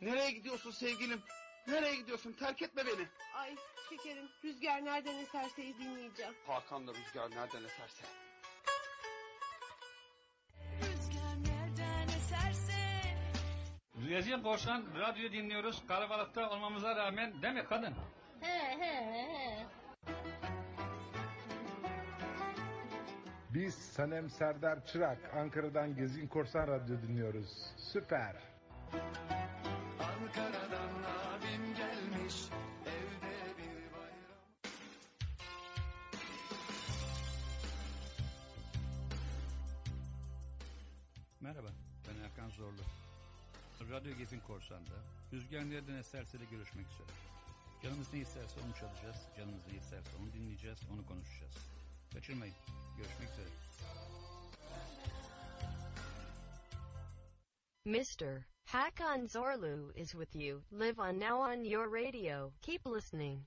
Nereye gidiyorsun sevgilim? Nereye gidiyorsun? Terk etme beni. Ay şekerim rüzgar nereden eserse dinleyeceğim. Nereden eserse. Rüzgar nereden eserse Rüyacı Korsan radyo dinliyoruz. Kalabalıkta olmamıza rağmen değil mi kadın? He he he. Biz Sanem Serdar Çırak, Ankara'dan Gezin Korsan Radyo dinliyoruz. Süper. Korsan'da Rüzgar nereden eserse de görüşmek üzere. Canımız ne isterse onu çalacağız, canımız ne isterse onu dinleyeceğiz, onu konuşacağız. Kaçırmayın, görüşmek üzere. Mr. Hakan Zorlu is with you. Live on now on your radio. Keep listening.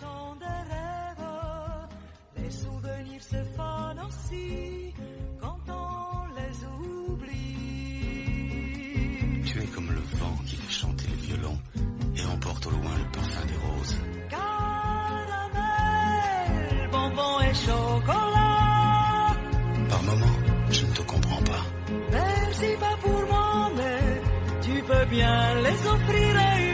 Temps. Les souvenirs se fanent aussi quand on les oublie. Tu es comme le vent qui fait chanter le violon et emporte au loin le parfum des roses. Caramel, bonbon et chocolat. Par moments, je ne te comprends pas. Merci pas pour moi, mais tu peux bien les offrir à une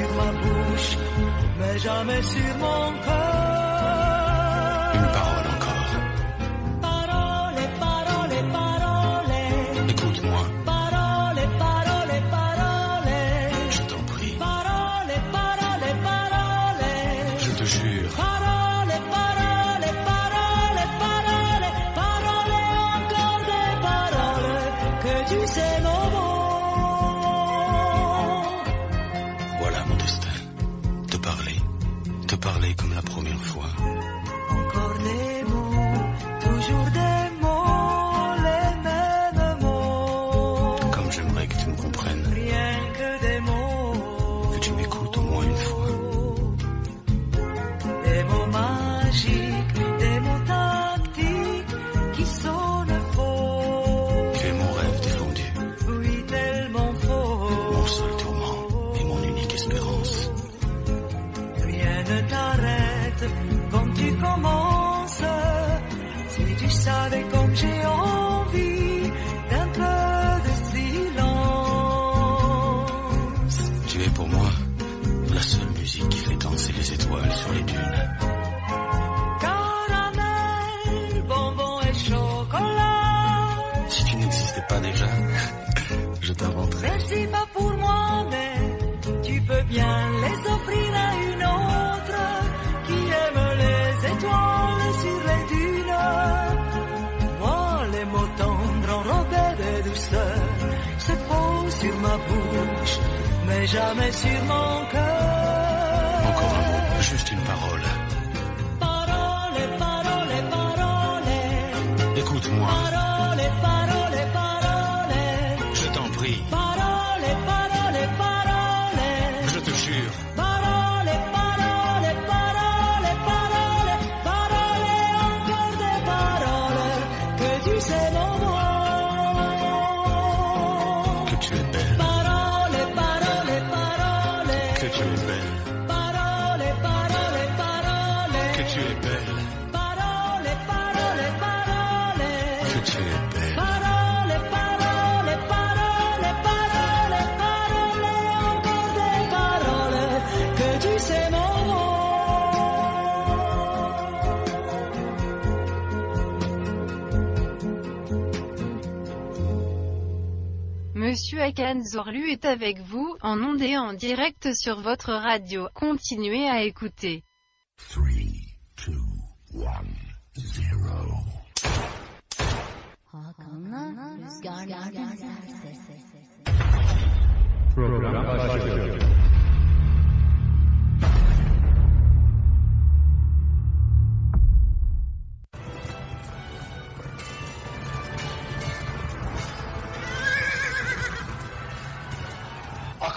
sur ma bouche, mais jamais sur mon cœur. Sur ma bouche, mais jamais sur mon cœur. Hakan Zorlu est avec vous, en ondes et en direct sur votre radio. Continuez à écouter. 3, 2, 1, 0. Hakan'la Rüzgar Nereden Eserse. Program başlıyor.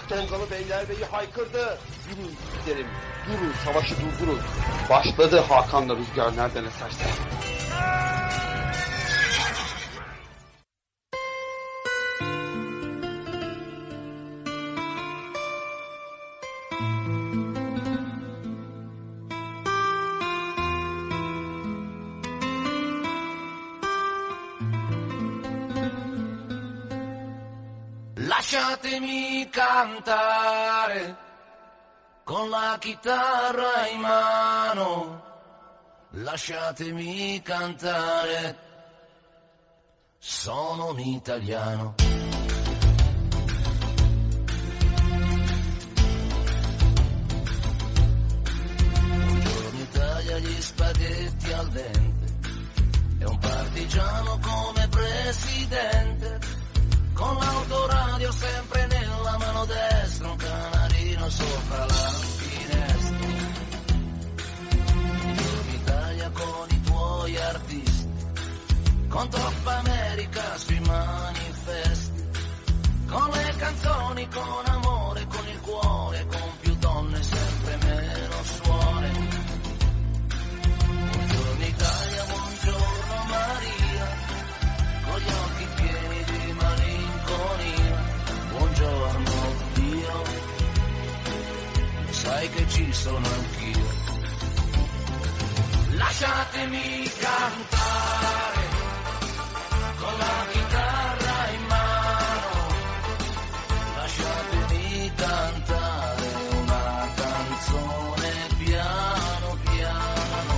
Akdolgalı Beylerbeyi haykırdı. Yürüyün gidelim. Durun savaşı durdurun. Başladı Hakan'la rüzgar nereden eserse. Lasciatemi cantare con la chitarra in mano, lasciatemi cantare, sono un italiano. Buongiorno Italia, gli spaghetti al dente, e un partigiano come presidente con l'autoradio sempre nella mano destra, un canarino sopra la finestra. In Italia con i tuoi artisti, con troppa America sui manifesti, con le canzoni, con amore, sai che ci sono anch'io. Lasciatemi cantare con la chitarra in mano, lasciatemi cantare una canzone piano piano.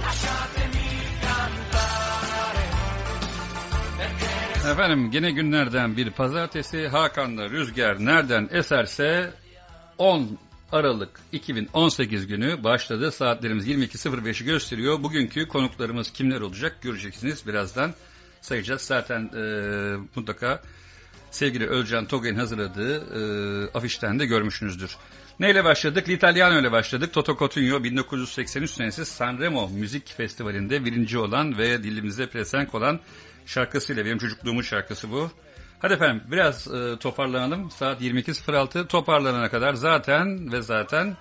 Lasciatemi cantare perché Efendim gene günlerden bir pazartesi Hakan'la rüzgar nereden eserse 10 Aralık 2018 günü başladı. Saatlerimiz 22.05'i gösteriyor. Bugünkü konuklarımız kimler olacak göreceksiniz birazdan sayacağız. Zaten e, mutlaka sevgili Özcan Togay'ın hazırladığı e, afişten de görmüşsünüzdür. Neyle başladık? L'Italiano ile başladık. Toto Cotugno 1983 senesi Sanremo Müzik Festivali'nde birinci olan ve dilimize pelesenk olan şarkısıyla. Benim çocukluğumun şarkısı bu. Hadi efendim biraz e, toparlanalım. Saat 22.06 toparlanana kadar zaten ve zaten...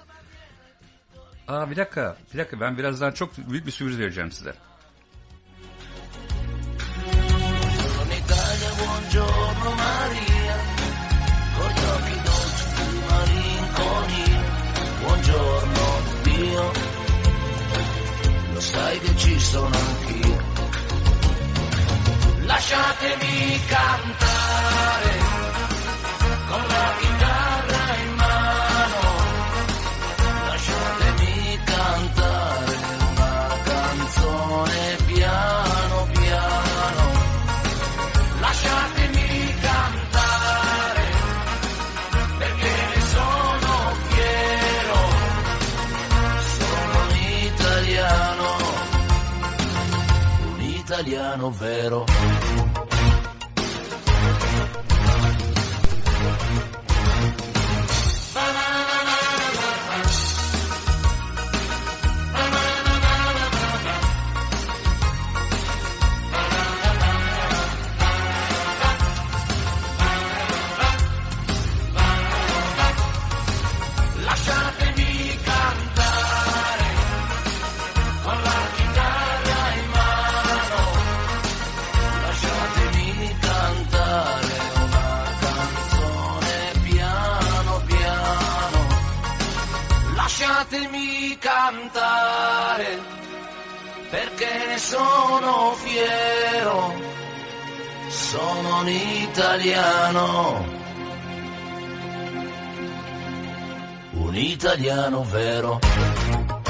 Aa bir dakika, bir dakika ben birazdan çok büyük bir sürpriz vereceğim size. Buongiorno Dio, lo sai che ci sono anch'io. Lasciatemi cantare con la chitarra italiano vero. Cantare perché ne sono fiero, sono un italiano. un italiano vero.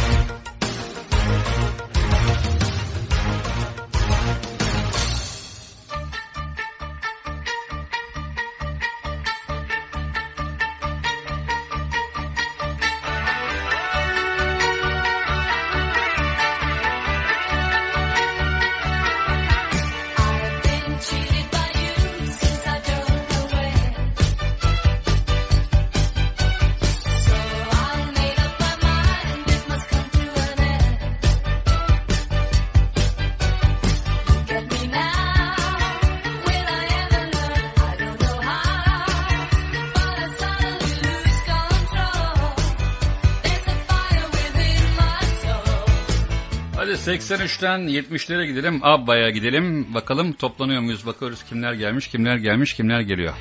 83'ten 70'lere gidelim. Abba'ya gidelim. Bakalım toplanıyor muyuz? Bakıyoruz kimler gelmiş, kimler gelmiş, kimler geliyor.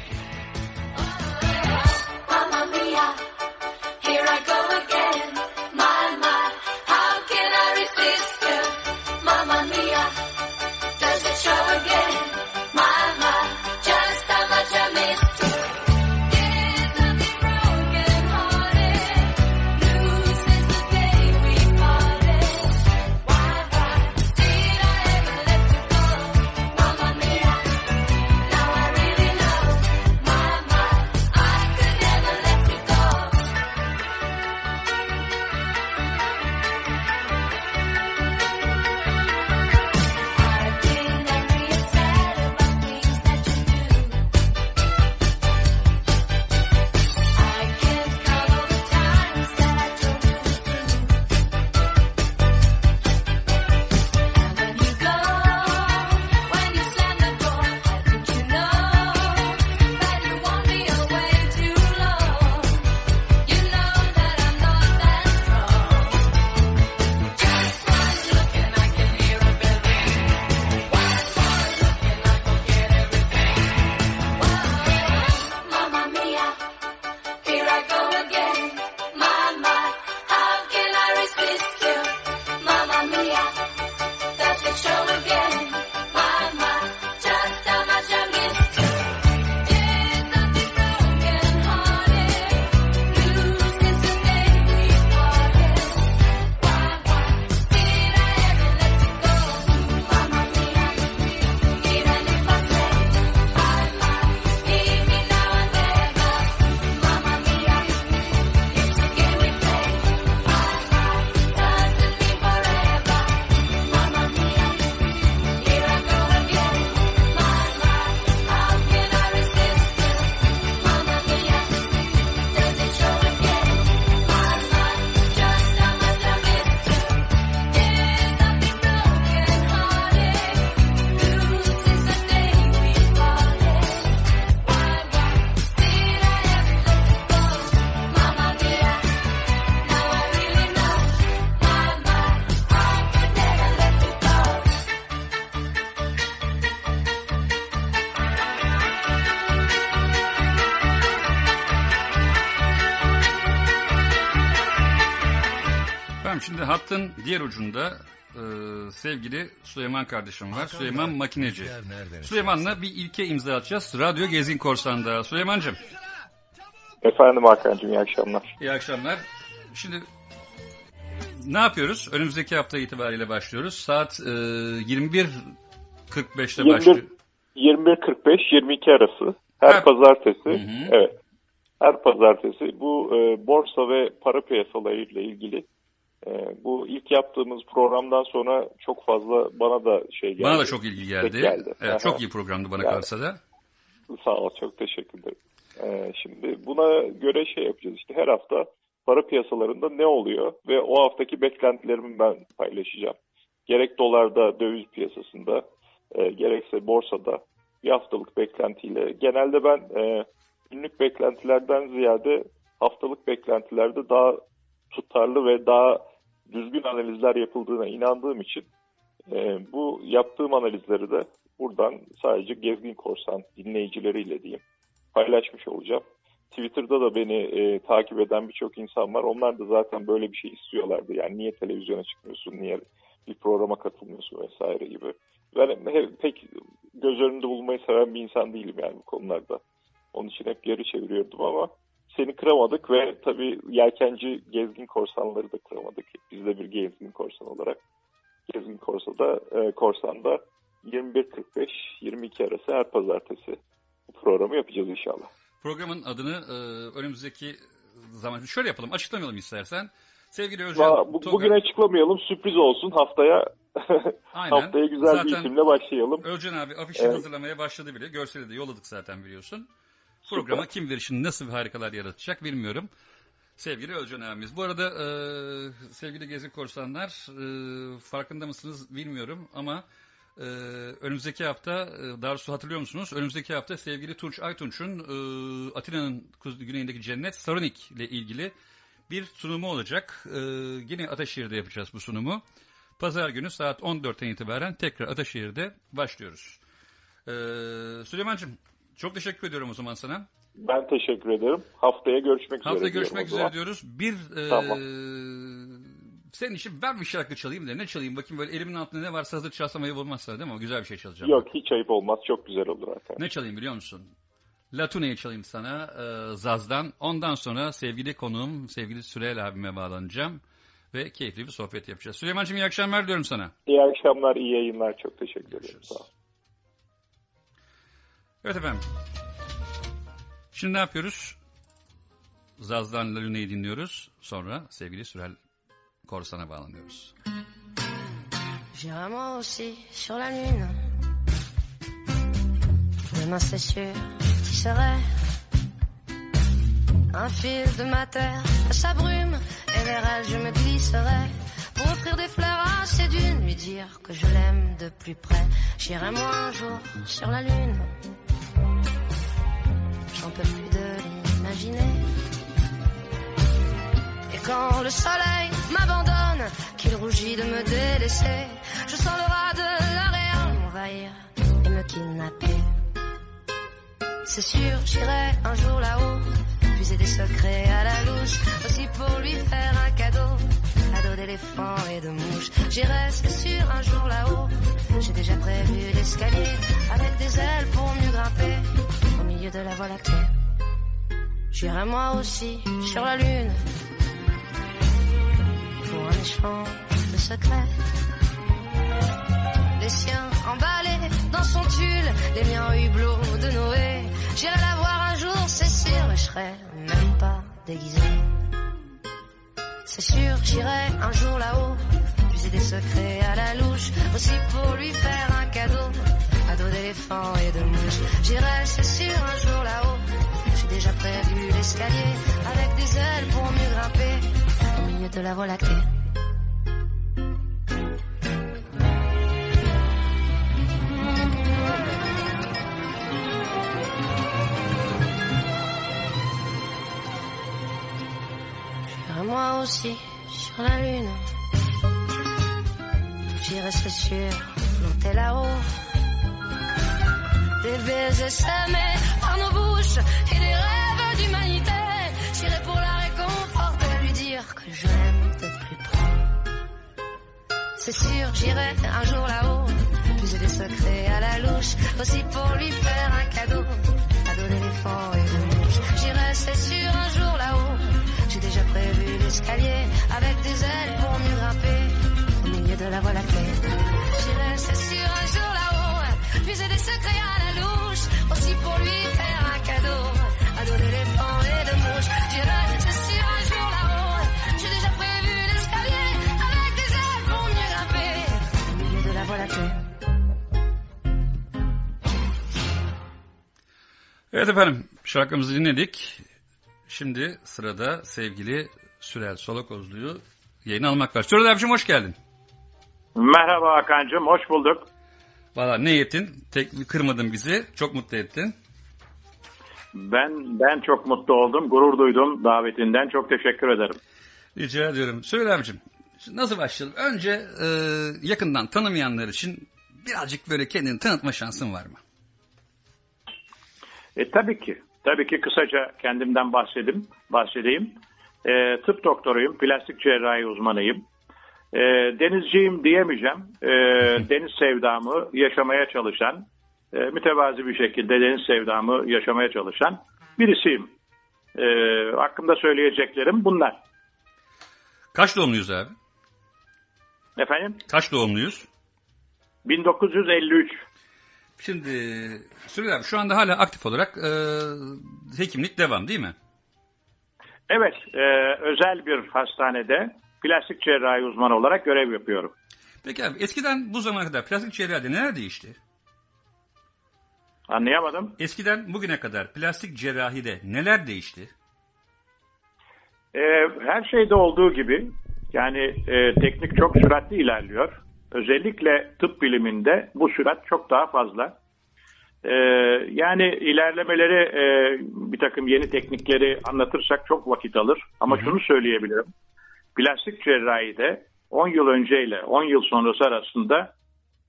Hattın diğer ucunda e, sevgili Süleyman kardeşim var. Süleyman Makineci. Süleyman'la bir ilke imza atacağız. Radyo Gezin Korsan'da. Süleyman'cığım Efendim Hakan'cığım iyi akşamlar. iyi akşamlar. Şimdi ne yapıyoruz? Önümüzdeki hafta itibariyle başlıyoruz. Saat e, 21.45'te 21 başlıyor. 21.45-22 arası her Her- pazartesi evet her pazartesi bu e, borsa ve para piyasaları ile ilgili bu ilk yaptığımız programdan sonra çok fazla bana da şey geldi. Bana da çok ilgi geldi. geldi. Evet, Aha. çok iyi programdı bana Yani. kalsa da. Sağ ol çok teşekkür ederim. Ee, şimdi buna göre şey yapacağız işte her hafta para piyasalarında ne oluyor ve o haftaki beklentilerimi ben paylaşacağım. Gerek dolarda döviz piyasasında e, gerekse borsada bir haftalık beklentiyle genelde ben e, günlük beklentilerden ziyade haftalık beklentilerde daha tutarlı ve daha düzgün analizler yapıldığına inandığım için e, bu yaptığım analizleri de buradan sadece Gezgin Korsan dinleyicileriyle diyeyim paylaşmış olacağım. Twitter'da da beni e, takip eden birçok insan var. Onlar da zaten böyle bir şey istiyorlardı. Yani niye televizyona çıkmıyorsun, niye bir programa katılmıyorsun vesaire gibi. Ben he- pek göz önünde bulmayı seven bir insan değilim yani bu konularda. Onun için hep geri çeviriyordum ama seni kıramadık ve tabii yelkenci gezgin korsanları da kıramadık. Biz de bir gezgin korsan olarak. Gezgin Korsa'da, e, Korsan'da 21.45-22 arası her pazartesi bu programı yapacağız inşallah. Programın adını e, önümüzdeki zaman şöyle yapalım açıklamayalım istersen. Sevgili Özcan Va- bu, Toga- bugün açıklamayalım sürpriz olsun haftaya Aynen. haftaya güzel bir Zaten isimle başlayalım. Özcan abi afişi Evet. hazırlamaya başladı bile. Görseli de yolladık zaten biliyorsun. Programa kim şimdi nasıl bir harikalar yaratacak bilmiyorum. Sevgili Özcan abimiz. Bu arada e, sevgili Gezi Korsanlar e, farkında mısınız bilmiyorum ama e, önümüzdeki hafta e, Darsu hatırlıyor musunuz? Önümüzdeki hafta sevgili Tunç Aytunç'un e, Atina'nın güneyindeki cennet Saronik ile ilgili bir sunumu olacak. E, yine Ataşehir'de yapacağız bu sunumu. Pazar günü saat 14'ten itibaren tekrar Ataşehir'de başlıyoruz. Ee, Süleyman'cığım çok teşekkür ediyorum o zaman sana. Ben teşekkür ederim. Haftaya görüşmek üzere. Hafta görüşmek üzere diyoruz. Bir e, Tamam. senin için ben bir şarkı çalayım da ne çalayım bakayım böyle elimin altında ne varsa hazır çalsam ayıp olmazsa değil mi? Güzel bir şey çalacağım. Yok hiç ayıp olmaz. Çok güzel olur zaten. Ne çalayım biliyor musun? Latune'yi çalayım sana e, Zaz'dan. Ondan sonra sevgili konuğum, sevgili Süreyya abime bağlanacağım. Ve keyifli bir sohbet yapacağız. Süleyman'cığım iyi akşamlar diyorum sana. İyi akşamlar, iyi yayınlar. Çok teşekkür ederim. Sağ ol. Evet efendim. J'irai moi aussi sur la lune. Demain c'est sûr, tu serais un fil de ma terre à sa brume et vers elle je me glisserai pour offrir des fleurs à ses dunes, lui dire que je l'aime de plus près. J'irai moi un jour sur la lune. J'en peux plus de l'imaginer. Et quand le soleil m'abandonne, qu'il rougit de me délaisser, je sens le rat de l'aréal m'envahir et me kidnapper. C'est sûr, j'irai un jour là-haut, puiser des secrets à la louche, aussi pour lui faire un cadeau, cadeau d'éléphant et de mouche. J'irai, c'est sûr, un jour là-haut, j'ai déjà prévu l'escalier, avec des ailes pour mieux grimper, de la voie lactée. J'irai moi aussi sur la lune, pour un échange de secrets. Les siens emballés dans son tulle, les miens au hublot de Noé. J'irai la voir un jour, c'est sûr, mais je serai même pas déguisé. C'est sûr, j'irai un jour là-haut, puiser des secrets à la louche, aussi pour lui faire un cadeau, cadeau d'éléphant et de mouche. J'irai, c'est sûr, un jour là-haut, j'ai déjà prévu l'escalier, avec des ailes pour mieux grimper, au milieu de la voie lactée. Moi aussi sur la lune. J'irai c'est sûr monter là-haut. Des baisers semés par nos bouches et des rêves d'humanité. J'irai pour la réconforter, lui dire que je l'aime de plus près. C'est sûr, j'irai un jour là-haut, puiser des secrets à la louche, aussi pour lui faire un cadeau, cadeau d'éléphant et de mouche. J'irai, c'est sûr, un jour là-haut, j'ai déjà prévu l'escalier, avec des ailes pour mieux grimper, de la voie lactée. J'irai, c'est sûr, un jour là-haut, puiser des secrets à la louche, aussi pour lui faire un cadeau, cadeau d'éléphant et de mouche. J'irai, c'est sûr, un jour là-haut, j'ai déjà prévu l'escalier, avec des ailes pour mieux grimper, au milieu de la voie lactée. Evet efendim şarkımızı dinledik. Şimdi sırada sevgili Sürel Solokozlu'yu yayına almak var. Sürel abicim hoş geldin. Merhaba Hakan'cığım, hoş bulduk. Valla ne ettin? Tek, kırmadın bizi. Çok mutlu ettin. Ben ben çok mutlu oldum, gurur duydum davetinden. Çok teşekkür ederim. Rica ediyorum. Sürel abicim nasıl başlayalım? Önce e, yakından tanımayanlar için birazcık böyle kendini tanıtma şansın var mı? E, tabii ki, tabii ki kısaca kendimden bahsedeyim. bahsedeyim. E, tıp doktoruyum, plastik cerrahi uzmanıyım. E, denizciyim diyemeyeceğim. E, deniz sevdamı yaşamaya çalışan, e, mütevazi bir şekilde deniz sevdamı yaşamaya çalışan birisiyim. E, hakkında söyleyeceklerim bunlar. Kaç doğumluyuz abi? Efendim? Kaç doğumluyuz? 1953. Şimdi Sürel abi şu anda hala aktif olarak e, hekimlik devam değil mi? Evet, e, özel bir hastanede plastik cerrahi uzmanı olarak görev yapıyorum. Peki abi eskiden bu zamana kadar plastik cerrahide neler değişti? Anlayamadım. Eskiden bugüne kadar plastik cerrahide neler değişti? E, her şeyde olduğu gibi yani e, teknik çok süratli ilerliyor. Özellikle tıp biliminde bu sürat çok daha fazla. E, yani ilerlemeleri e, bir takım yeni teknikleri anlatırsak çok vakit alır. Ama şunu söyleyebilirim. Plastik cerrahide 10 yıl önceyle 10 yıl sonrası arasında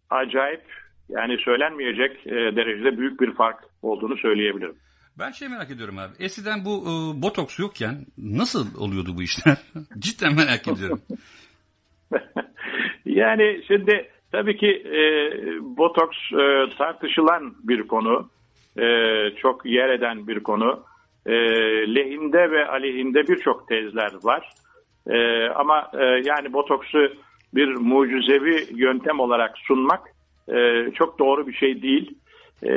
acayip yani söylenmeyecek e, derecede büyük bir fark olduğunu söyleyebilirim. Ben şey merak ediyorum abi. Eskiden bu e, botoks yokken nasıl oluyordu bu işler? Cidden merak ediyorum. Yani şimdi tabii ki e, botoks e, tartışılan bir konu. E, çok yer eden bir konu. E, lehinde ve aleyhinde birçok tezler var. E, ama e, yani botoksu bir mucizevi yöntem olarak sunmak e, çok doğru bir şey değil. E,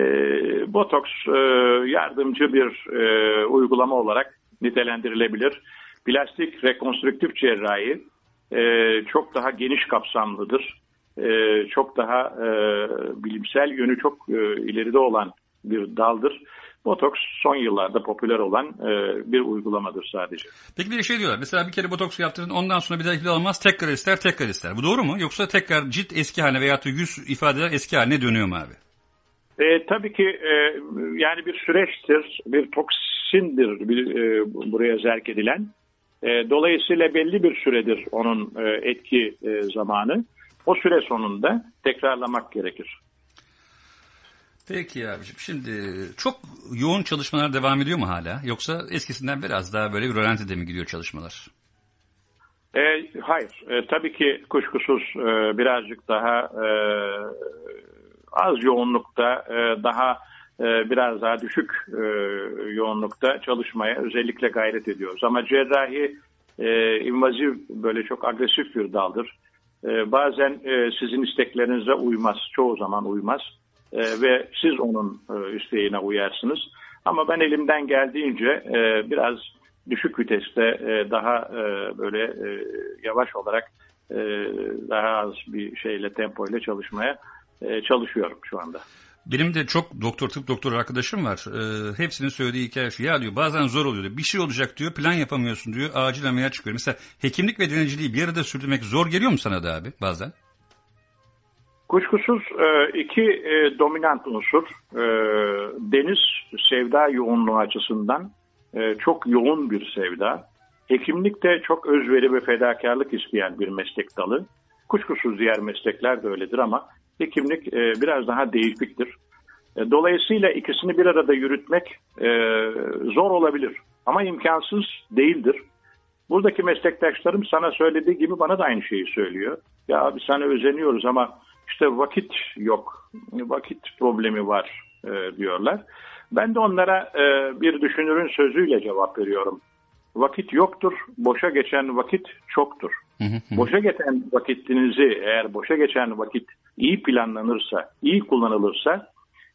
botoks e, yardımcı bir e, uygulama olarak nitelendirilebilir. Plastik rekonstrüktif cerrahi e, çok daha geniş kapsamlıdır. E, çok daha e, bilimsel yönü çok e, ileride olan bir daldır. Botoks son yıllarda popüler olan e, bir uygulamadır sadece. Peki bir şey diyorlar. Mesela bir kere botoks yaptırdın ondan sonra bir daha kilo almaz tekrar ister tekrar ister. Bu doğru mu? Yoksa tekrar cilt eski haline veya da yüz ifadeler eski haline dönüyor mu abi? E, tabii ki e, yani bir süreçtir, bir toksindir bir, e, buraya zerk edilen. E, dolayısıyla belli bir süredir onun e, etki e, zamanı. O süre sonunda tekrarlamak gerekir. Peki abiciğim şimdi çok yoğun çalışmalar devam ediyor mu hala? Yoksa eskisinden biraz daha böyle bir rölantide mi gidiyor çalışmalar? E, hayır, e, tabii ki kuşkusuz e, birazcık daha e, az yoğunlukta, e, daha e, biraz daha düşük e, yoğunlukta çalışmaya özellikle gayret ediyoruz. Ama cerrahi e, invaziv böyle çok agresif bir daldır. Bazen sizin isteklerinize uymaz, çoğu zaman uymaz E, ve siz onun e, isteğine uyarsınız. Ama ben elimden geldiğince e, biraz düşük viteste e, daha e, böyle e, yavaş olarak e, daha az bir şeyle tempoyla çalışmaya e, çalışıyorum şu anda. Benim de çok doktor tıp doktoru arkadaşım var. Ee, hepsinin söylediği hikaye şu. Ya diyor bazen zor oluyor diyor. Bir şey olacak diyor plan yapamıyorsun diyor. Acil ameliyat çıkıyor. Mesela hekimlik ve denizciliği bir arada sürdürmek zor geliyor mu sana da abi bazen? Kuşkusuz e, iki e, dominant unsur e, deniz sevda yoğunluğu açısından çok yoğun bir sevda. Hekimlik de çok özveri ve fedakarlık isteyen bir meslek dalı. Kuşkusuz diğer meslekler de öyledir ama hekimlik biraz daha değişiktir. Dolayısıyla ikisini bir arada yürütmek zor olabilir ama imkansız değildir. Buradaki meslektaşlarım sana söylediği gibi bana da aynı şeyi söylüyor. Ya abi sana özeniyoruz ama işte vakit yok, vakit problemi var e, diyorlar. Ben de onlara e, bir düşünürün sözüyle cevap veriyorum. Vakit yoktur, boşa geçen vakit çoktur. Boşa geçen vakitinizi eğer boşa geçen vakit iyi planlanırsa, iyi kullanılırsa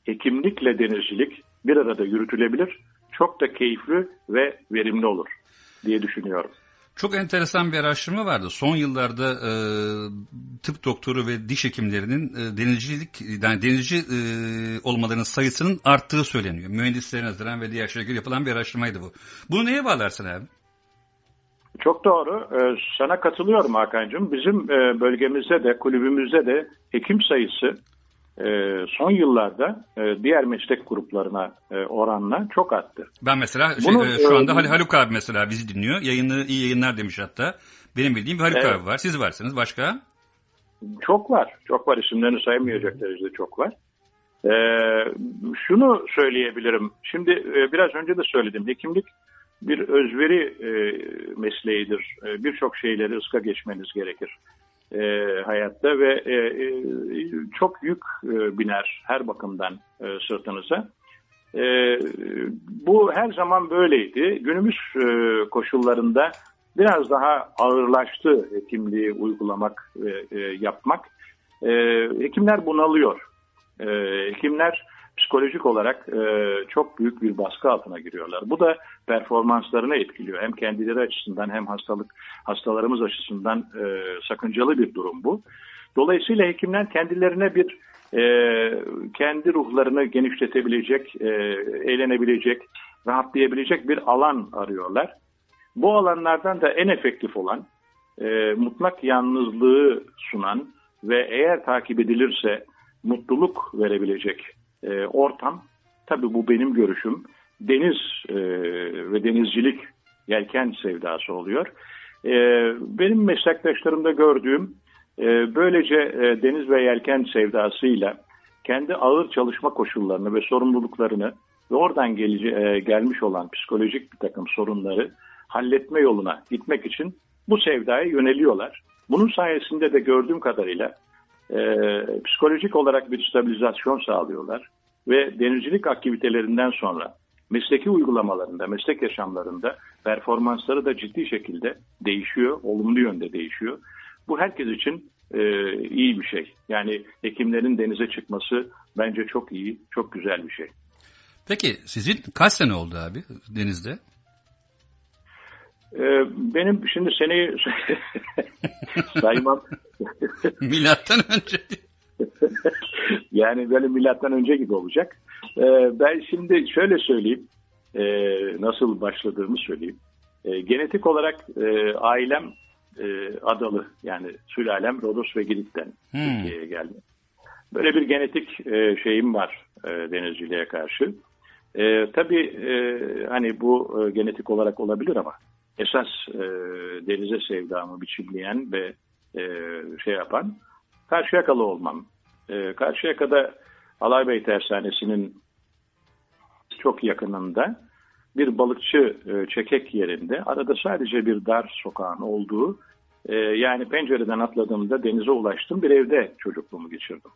hekimlikle denizcilik bir arada yürütülebilir. Çok da keyifli ve verimli olur diye düşünüyorum. Çok enteresan bir araştırma vardı. Son yıllarda e, tıp doktoru ve diş hekimlerinin e, denizcilik, yani denizci e, olmalarının sayısının arttığı söyleniyor. Mühendislerin nazaran ve diğer şeyler yapılan bir araştırmaydı bu. Bunu neye bağlarsın abi? Çok doğru. Ee, sana katılıyorum Hakan'cığım. Bizim e, bölgemizde de kulübümüzde de hekim sayısı son yıllarda e, diğer meslek gruplarına e, oranla çok arttı. Ben mesela şey, Bunu, e, şu anda e, Hal- Haluk abi mesela bizi dinliyor. Yayını iyi yayınlar demiş hatta. Benim bildiğim bir Haluk Evet. abi var. Siz varsınız. Başka? Çok var. Çok var. İsimlerini sayamayacak derecede çok var. Ee, şunu söyleyebilirim. Şimdi e, biraz önce de söyledim. Hekimlik bir özveri e, mesleğidir. E, Birçok şeyleri ıska geçmeniz gerekir e, hayatta ve e, e, çok yük e, biner her bakımdan e, sırtınıza. E, bu her zaman böyleydi. Günümüz e, koşullarında biraz daha ağırlaştı hekimliği uygulamak ve e, yapmak. E, hekimler bunalıyor. E, hekimler psikolojik olarak e, çok büyük bir baskı altına giriyorlar. Bu da performanslarını etkiliyor. Hem kendileri açısından hem hastalık hastalarımız açısından e, sakıncalı bir durum bu. Dolayısıyla hekimler kendilerine bir e, kendi ruhlarını genişletebilecek, e, eğlenebilecek, rahatlayabilecek bir alan arıyorlar. Bu alanlardan da en efektif olan, e, mutlak yalnızlığı sunan ve eğer takip edilirse mutluluk verebilecek e, ortam, tabii bu benim görüşüm, deniz e, ve denizcilik yelken sevdası oluyor. E, benim meslektaşlarımda gördüğüm e, böylece e, deniz ve yelken sevdasıyla kendi ağır çalışma koşullarını ve sorumluluklarını ve oradan gelici, e, gelmiş olan psikolojik bir takım sorunları halletme yoluna gitmek için bu sevdaya yöneliyorlar. Bunun sayesinde de gördüğüm kadarıyla e, psikolojik olarak bir stabilizasyon sağlıyorlar ve denizcilik aktivitelerinden sonra mesleki uygulamalarında, meslek yaşamlarında performansları da ciddi şekilde değişiyor, olumlu yönde değişiyor. Bu herkes için e, iyi bir şey. Yani hekimlerin denize çıkması bence çok iyi, çok güzel bir şey. Peki sizin kaç sene oldu abi denizde? E, benim şimdi seneyi saymam. Milattan önce. yani böyle milattan önce gibi olacak. E, ben şimdi şöyle söyleyeyim. E, nasıl başladığımı söyleyeyim. E, genetik olarak e, ailem e, adalı yani sülalem Rodos ve Girit'ten Hmm. Türkiye'ye geldi. Böyle bir genetik e, şeyim var e, denizciliğe karşı. E, tabii e, hani bu e, genetik olarak olabilir ama esas e, denize sevdamı biçimleyen ve e, şey yapan Karşıyakalı olmam. E, Karşıyaka'da Alaybey Tersanesi'nin çok yakınında bir balıkçı e, çekek yerinde arada sadece bir dar sokağın olduğu e, yani pencereden atladığımda denize ulaştım bir evde çocukluğumu geçirdim.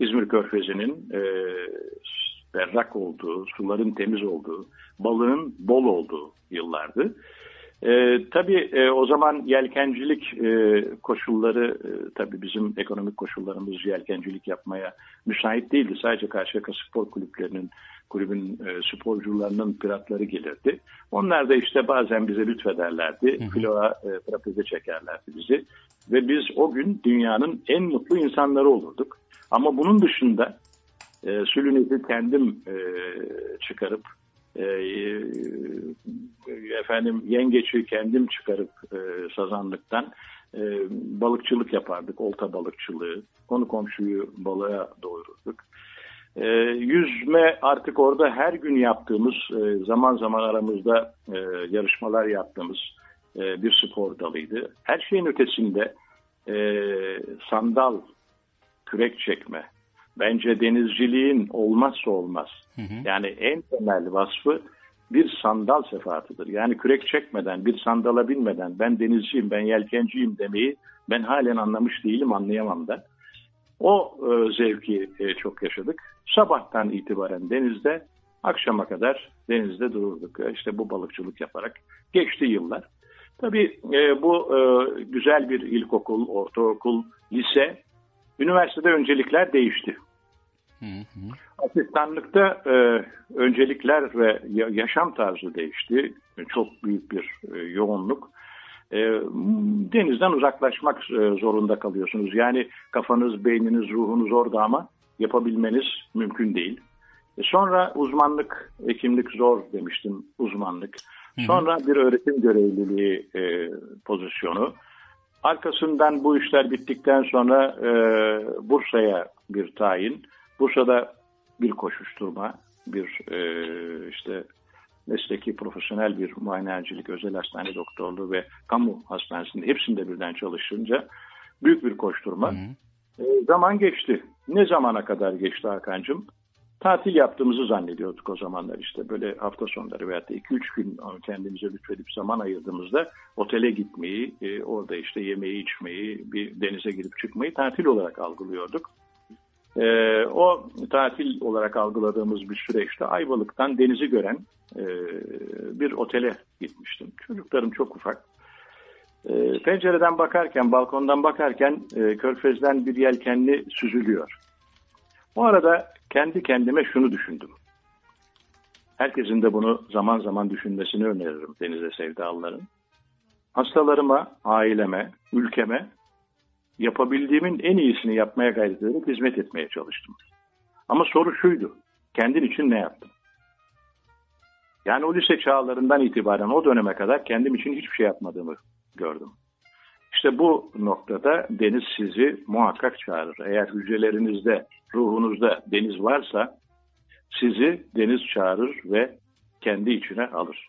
İzmir Körfezi'nin e, berrak olduğu, suların temiz olduğu, balığın bol olduğu yıllardı. E, tabii e, o zaman yelkencilik e, koşulları, e, tabii bizim ekonomik koşullarımız yelkencilik yapmaya müsait değildi. Sadece Karşıyaka Spor Kulüplerinin, kulübün e, sporcularının piratları gelirdi. Onlar da işte bazen bize lütfederlerdi. Filoğa e, trapeze çekerlerdi bizi. Ve biz o gün dünyanın en mutlu insanları olurduk. Ama bunun dışında e, sülüneti kendim e, çıkarıp e, e, efendim yengeçi kendim çıkarıp e, sazanlıktan e, balıkçılık yapardık, olta balıkçılığı. Konu komşuyu balığa doyururduk. E, yüzme artık orada her gün yaptığımız, e, zaman zaman aramızda e, yarışmalar yaptığımız e, bir spor dalıydı. Her şeyin ötesinde e, sandal, kürek çekme, bence denizciliğin olmazsa olmaz. Yani en temel vasfı bir sandal sefahatıdır. Yani kürek çekmeden, bir sandala binmeden ben denizciyim, ben yelkenciyim demeyi ben halen anlamış değilim, anlayamam da. O e, zevki e, çok yaşadık. Sabahtan itibaren denizde, akşama kadar denizde dururduk. İşte bu balıkçılık yaparak geçti yıllar. Tabii e, bu e, güzel bir ilkokul, ortaokul, lise, üniversitede öncelikler değişti. Asistanlıkta e, öncelikler ve ya- yaşam tarzı değişti. Çok büyük bir e, yoğunluk. E, denizden uzaklaşmak e, zorunda kalıyorsunuz. Yani kafanız, beyniniz, ruhunuz orada ama yapabilmeniz mümkün değil. E, sonra uzmanlık, hekimlik zor demiştim uzmanlık. Sonra bir öğretim görevliliği e, pozisyonu. Arkasından bu işler bittikten sonra e, Bursa'ya bir tayin. Bursa'da bir koşuşturma, bir e, işte mesleki profesyonel bir muayenehancilik, özel hastane doktorluğu ve kamu hastanesinde hepsinde birden çalışınca büyük bir koşturma. E, zaman geçti. Ne zamana kadar geçti Hakan'cığım? Tatil yaptığımızı zannediyorduk o zamanlar işte böyle hafta sonları veyahut da 2-3 gün kendimize lütfedip zaman ayırdığımızda otele gitmeyi, e, orada işte yemeği içmeyi, bir denize girip çıkmayı tatil olarak algılıyorduk. E, o tatil olarak algıladığımız bir süreçte Ayvalık'tan denizi gören e, bir otele gitmiştim. Çocuklarım çok ufak. E, pencereden bakarken, balkondan bakarken e, körfezden bir yelkenli süzülüyor. O arada kendi kendime şunu düşündüm. Herkesin de bunu zaman zaman düşünmesini öneririm denize sevdalıların. Hastalarıma, aileme, ülkeme yapabildiğimin en iyisini yapmaya gayret ederek hizmet etmeye çalıştım. Ama soru şuydu. Kendin için ne yaptım? Yani o lise çağlarından itibaren o döneme kadar kendim için hiçbir şey yapmadığımı gördüm. İşte bu noktada deniz sizi muhakkak çağırır. Eğer hücrelerinizde, ruhunuzda deniz varsa sizi deniz çağırır ve kendi içine alır.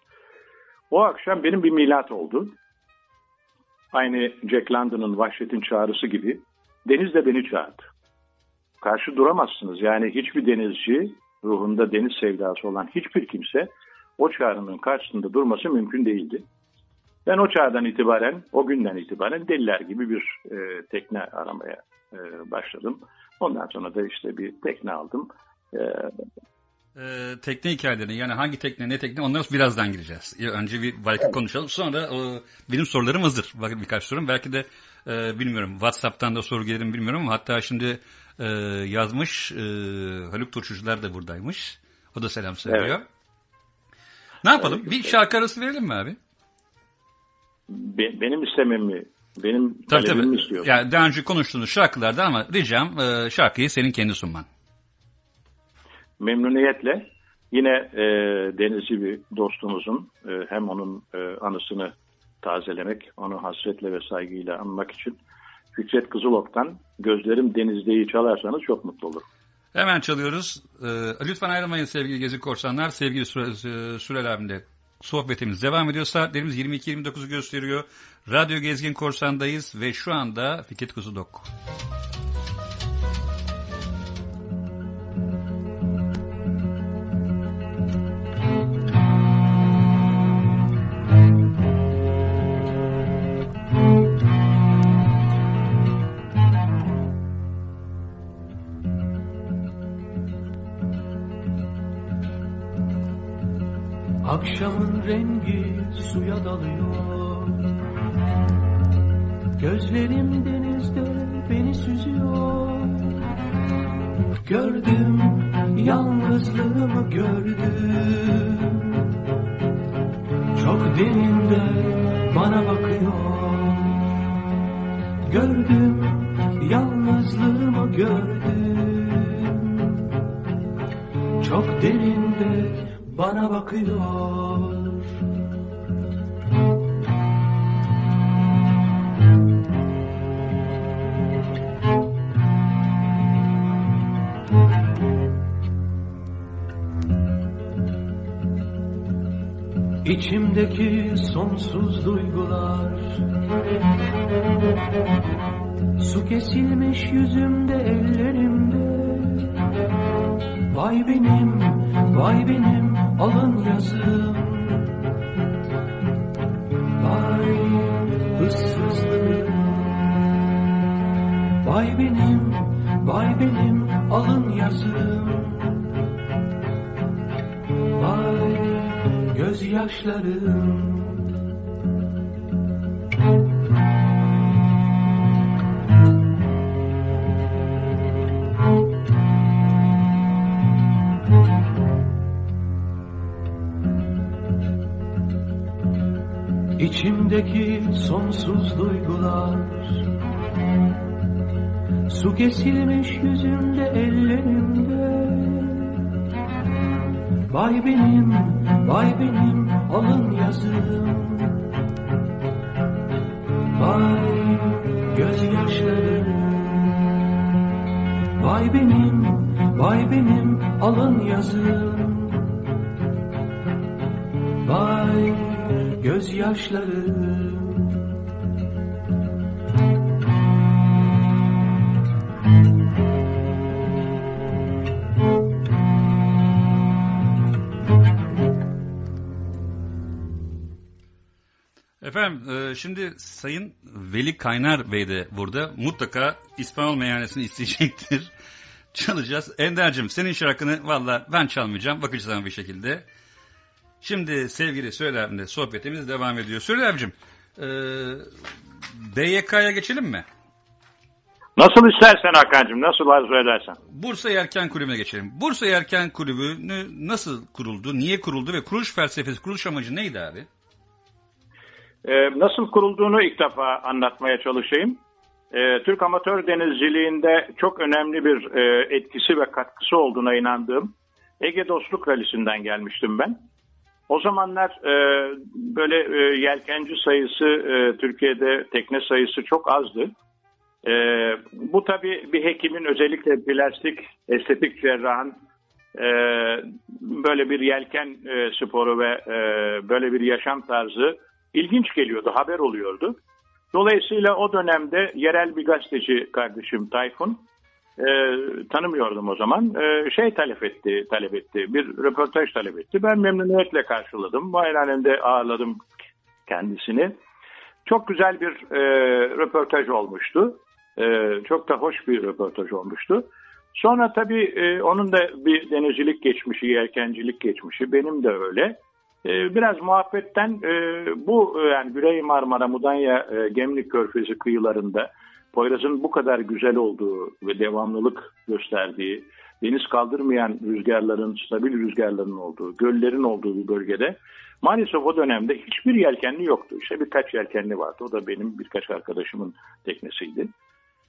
O akşam benim bir milat oldu. Aynı Jack London'ın Vahşet'in çağrısı gibi deniz de beni çağırdı. Karşı duramazsınız. Yani hiçbir denizci, ruhunda deniz sevdası olan hiçbir kimse o çağrının karşısında durması mümkün değildi. Ben o çağdan itibaren, o günden itibaren deliler gibi bir e, tekne aramaya e, başladım. Ondan sonra da işte bir tekne aldım. E, Ee, tekne hikayelerini yani hangi tekne ne tekne onlara birazdan gireceğiz. Önce bir belki konuşalım sonra e, benim sorularım hazır. Bakın birkaç sorum belki de e, bilmiyorum Whatsapp'tan da soru gelir mi bilmiyorum ama hatta şimdi e, yazmış e, Haluk Turşucular da buradaymış. O da selam söylüyor. Ne yapalım? Bir şarkı arası verelim mi abi? be- benim istemem mi? Benim Tabii tabii. mi istiyorsun? Yani daha önce konuştuğunuz şarkılarda ama ricam e, şarkıyı senin kendi sunman. Memnuniyetle yine e, denizci bir dostumuzun e, hem onun e, anısını tazelemek, onu hasretle ve saygıyla anmak için Fikret Kızılok'tan Gözlerim Denizde'yi çalarsanız çok mutlu olurum. Hemen çalıyoruz. Ee, lütfen ayrılmayın sevgili Gezi Korsanlar. Sevgili Süre, e, Sürel sohbetimiz devam ediyor. Saatlerimiz 22-29'u gösteriyor. Radyo Gezgin Korsan'dayız ve şu anda Fikret Kuzudok. Akşamın rengi suya dalıyor. Gözlerim denizde beni süzüyor. Gördüm yalnızlığımı gördüm. Çok derinde bana bakıyor. Gördüm yalnızlığımı gördüm. Çok derinde bana bakıyor. İçimdeki sonsuz duygular Su kesilmiş yüzümde ellerimde. Vay benim, vay benim alın yazım Vay ıssızlığım Vay benim, vay benim alın yazım Vay gözyaşlarım Su kesilmiş yüzümde ellerimde. Vay benim, vay benim alın yazım Vay gözyaşlarım. Vay benim, vay benim alın yazım Vay gözyaşlarım şimdi Sayın Veli Kaynar Bey de burada. Mutlaka İspanyol meyhanesini isteyecektir. Çalacağız. Ender'cim senin şarkını valla ben çalmayacağım. Bakacağız bir şekilde. Şimdi sevgili Söyle abimle sohbetimiz devam ediyor. Söyle abicim e, BYK'ya geçelim mi? Nasıl istersen Hakan'cığım, nasıl arzu edersen. Bursa Yelken Kulübü'ne geçelim. Bursa Yelken Kulübü nasıl kuruldu, niye kuruldu ve kuruluş felsefesi, kuruluş amacı neydi abi? Ee, nasıl kurulduğunu ilk defa anlatmaya çalışayım. Ee, Türk amatör denizciliğinde çok önemli bir e, etkisi ve katkısı olduğuna inandığım Ege Dostluk Ralisi'nden gelmiştim ben. O zamanlar e, böyle e, yelkenci sayısı Türkiye'de tekne sayısı çok azdı. Bu tabii bir hekimin özellikle plastik, estetik cerrahın böyle bir yelken sporu ve böyle bir yaşam tarzı ilginç geliyordu, haber oluyordu. Dolayısıyla o dönemde yerel bir gazeteci kardeşim Tayfun e, tanımıyordum o zaman. E, şey talep etti, talep etti. Bir röportaj talep etti. Ben memnuniyetle karşıladım. Muayenehanemde ağırladım kendisini. Çok güzel bir e, röportaj olmuştu. E, çok da hoş bir röportaj olmuştu. Sonra tabii e, onun da bir denizcilik geçmişi, yelkencilik geçmişi. Benim de öyle. E, biraz muhabbetten e, bu e, yani Güney Marmara, Mudanya, e, Gemlik Körfezi kıyılarında Poyraz'ın bu kadar güzel olduğu ve devamlılık gösterdiği, deniz kaldırmayan rüzgarların, stabil rüzgarların olduğu, göllerin olduğu bir bölgede maalesef o dönemde hiçbir yelkenli yoktu. İşte birkaç yelkenli vardı. O da benim birkaç arkadaşımın teknesiydi.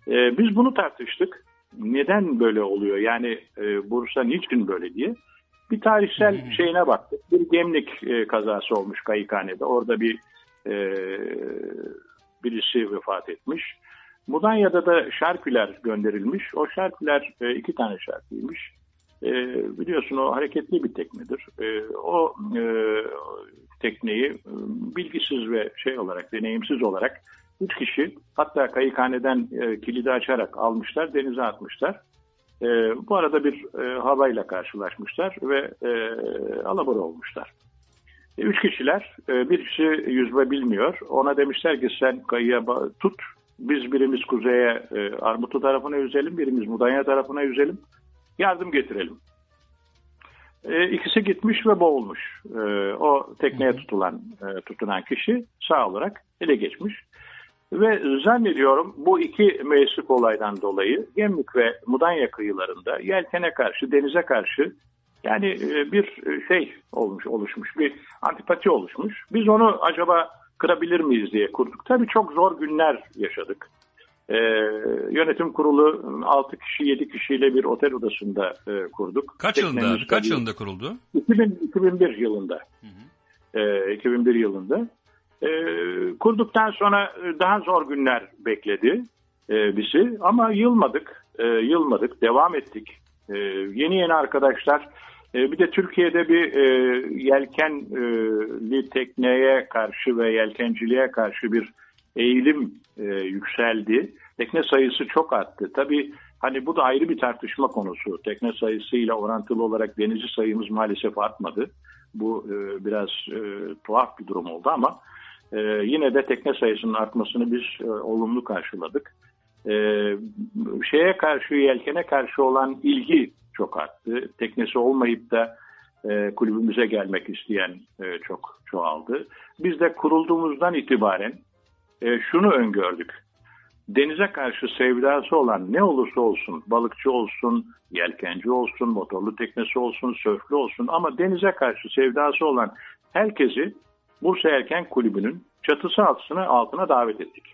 E, biz bunu tartıştık. Neden böyle oluyor? Yani e, Bursa niçin böyle diye. Bir tarihsel şeyine baktık. Bir gemlik e, kazası olmuş Kayıkhane'de. Orada bir e, birisi vefat etmiş. Mudanya'da da şarküler gönderilmiş. O şarküler e, iki tane şarkıymış. E, biliyorsun o hareketli bir teknedir. E, o e, tekneyi e, bilgisiz ve şey olarak, deneyimsiz olarak üç kişi hatta kayıkhaneden e, kilidi açarak almışlar, denize atmışlar. E, bu arada bir e, havayla karşılaşmışlar ve e, alabora olmuşlar. E, üç kişiler, e, bir kişi yüzme bilmiyor. Ona demişler ki sen kayıya tut, biz birimiz kuzeye e, Armutlu tarafına yüzelim, birimiz Mudanya tarafına yüzelim, yardım getirelim. E, ikisi gitmiş ve boğulmuş. E, o tekneye tutulan e, tutunan kişi sağ olarak ele geçmiş. Ve zannediyorum bu iki mevsim olaydan dolayı Gemlik ve Mudanya kıyılarında yelkene karşı, denize karşı yani e, bir şey olmuş, oluşmuş, bir antipati oluşmuş. Biz onu acaba kırabilir miyiz diye kurduk. Tabii çok zor günler yaşadık. Ee, yönetim kurulu 6 kişi 7 kişiyle bir otel odasında e, kurduk. Kaç yılında? Teknemiz Kaç tabii- yılında kuruldu? 2000, 2001 yılında. Ee, 2001 yılında. Ee, kurduktan sonra e, daha zor günler bekledi e, bizi ama yılmadık. E, yılmadık, devam ettik. E, yeni yeni arkadaşlar e, bir de Türkiye'de bir e, yelkenli tekneye karşı ve yelkenciliğe karşı bir eğilim e, yükseldi. Tekne sayısı çok arttı. Tabii hani bu da ayrı bir tartışma konusu. Tekne sayısıyla orantılı olarak denizci sayımız maalesef artmadı. Bu e, biraz e, tuhaf bir durum oldu ama e, yine de tekne sayısının artmasını biz e, olumlu karşıladık. E, şeye karşı, yelkene karşı olan ilgi çok arttı. Teknesi olmayıp da e, kulübümüze gelmek isteyen e, çok çoğaldı. Biz de kurulduğumuzdan itibaren e, şunu öngördük. Denize karşı sevdası olan ne olursa olsun, balıkçı olsun, yelkenci olsun, motorlu teknesi olsun, sörflü olsun ama denize karşı sevdası olan herkesi Bursa Yelken Kulübü'nün çatısı altına, altına davet ettik.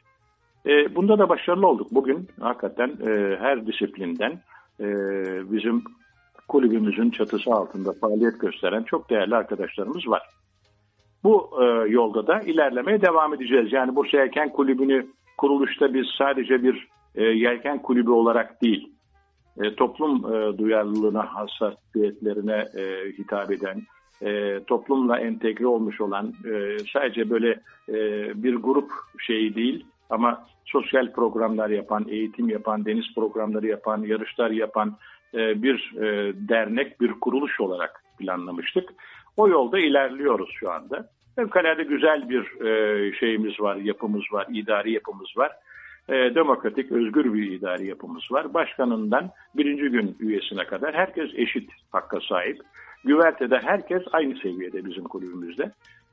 E, bunda da başarılı olduk. Bugün hakikaten e, her disiplinden e, bizim kulübümüzün çatısı altında faaliyet gösteren çok değerli arkadaşlarımız var. Bu e, yolda da ilerlemeye devam edeceğiz. Yani Bursa Yelken Kulübü'nü kuruluşta biz sadece bir e, yelken kulübü olarak değil, e, toplum e, duyarlılığına, hassasiyetlerine e, hitap eden, e, toplumla entegre olmuş olan e, sadece böyle e, bir grup şeyi değil ama sosyal programlar yapan, eğitim yapan, deniz programları yapan, yarışlar yapan e, bir e, dernek, bir kuruluş olarak planlamıştık. O yolda ilerliyoruz şu anda. Fevkalade güzel bir e, şeyimiz var, yapımız var, idari yapımız var. E, demokratik, özgür bir idari yapımız var. Başkanından birinci gün üyesine kadar herkes eşit hakka sahip. Güvertede herkes aynı seviyede bizim kulübümüzde.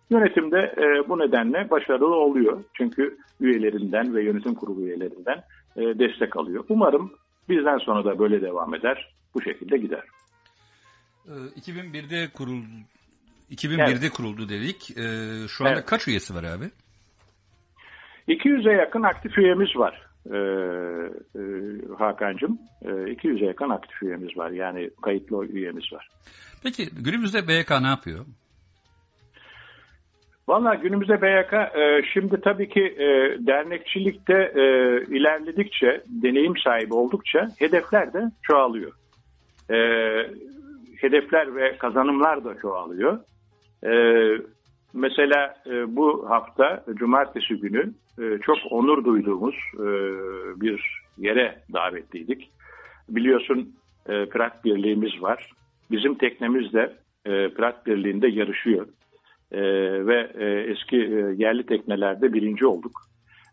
Yönetimde e, bu nedenle başarılı oluyor. Çünkü üyelerinden ve yönetim kurulu üyelerinden e, destek alıyor. Umarım bizden sonra da böyle devam eder. Bu şekilde gider. Ee, 2001'de kuruldu. 2001'de kuruldu dedik. Ee, şu anda Evet. kaç üyesi var abi? 200'e yakın aktif üyemiz var e, e, Hakan'cığım. E, 200'e yakın aktif üyemiz var. Yani kayıtlı üyemiz var. Peki günümüzde BYK ne yapıyor? Valla günümüzde BYK e, şimdi tabii ki e, dernekçilikte e, ilerledikçe, deneyim sahibi oldukça hedefler de çoğalıyor. E, hedefler ve kazanımlar da çoğalıyor. E, Mesela e, bu hafta cumartesi günü e, çok onur duyduğumuz e, bir yere davetliydik. Biliyorsun e, Pirat Birliğimiz var. Bizim teknemiz de e, Pirat Birliği'nde yarışıyor. E, ve e, eski e, yerli teknelerde birinci olduk.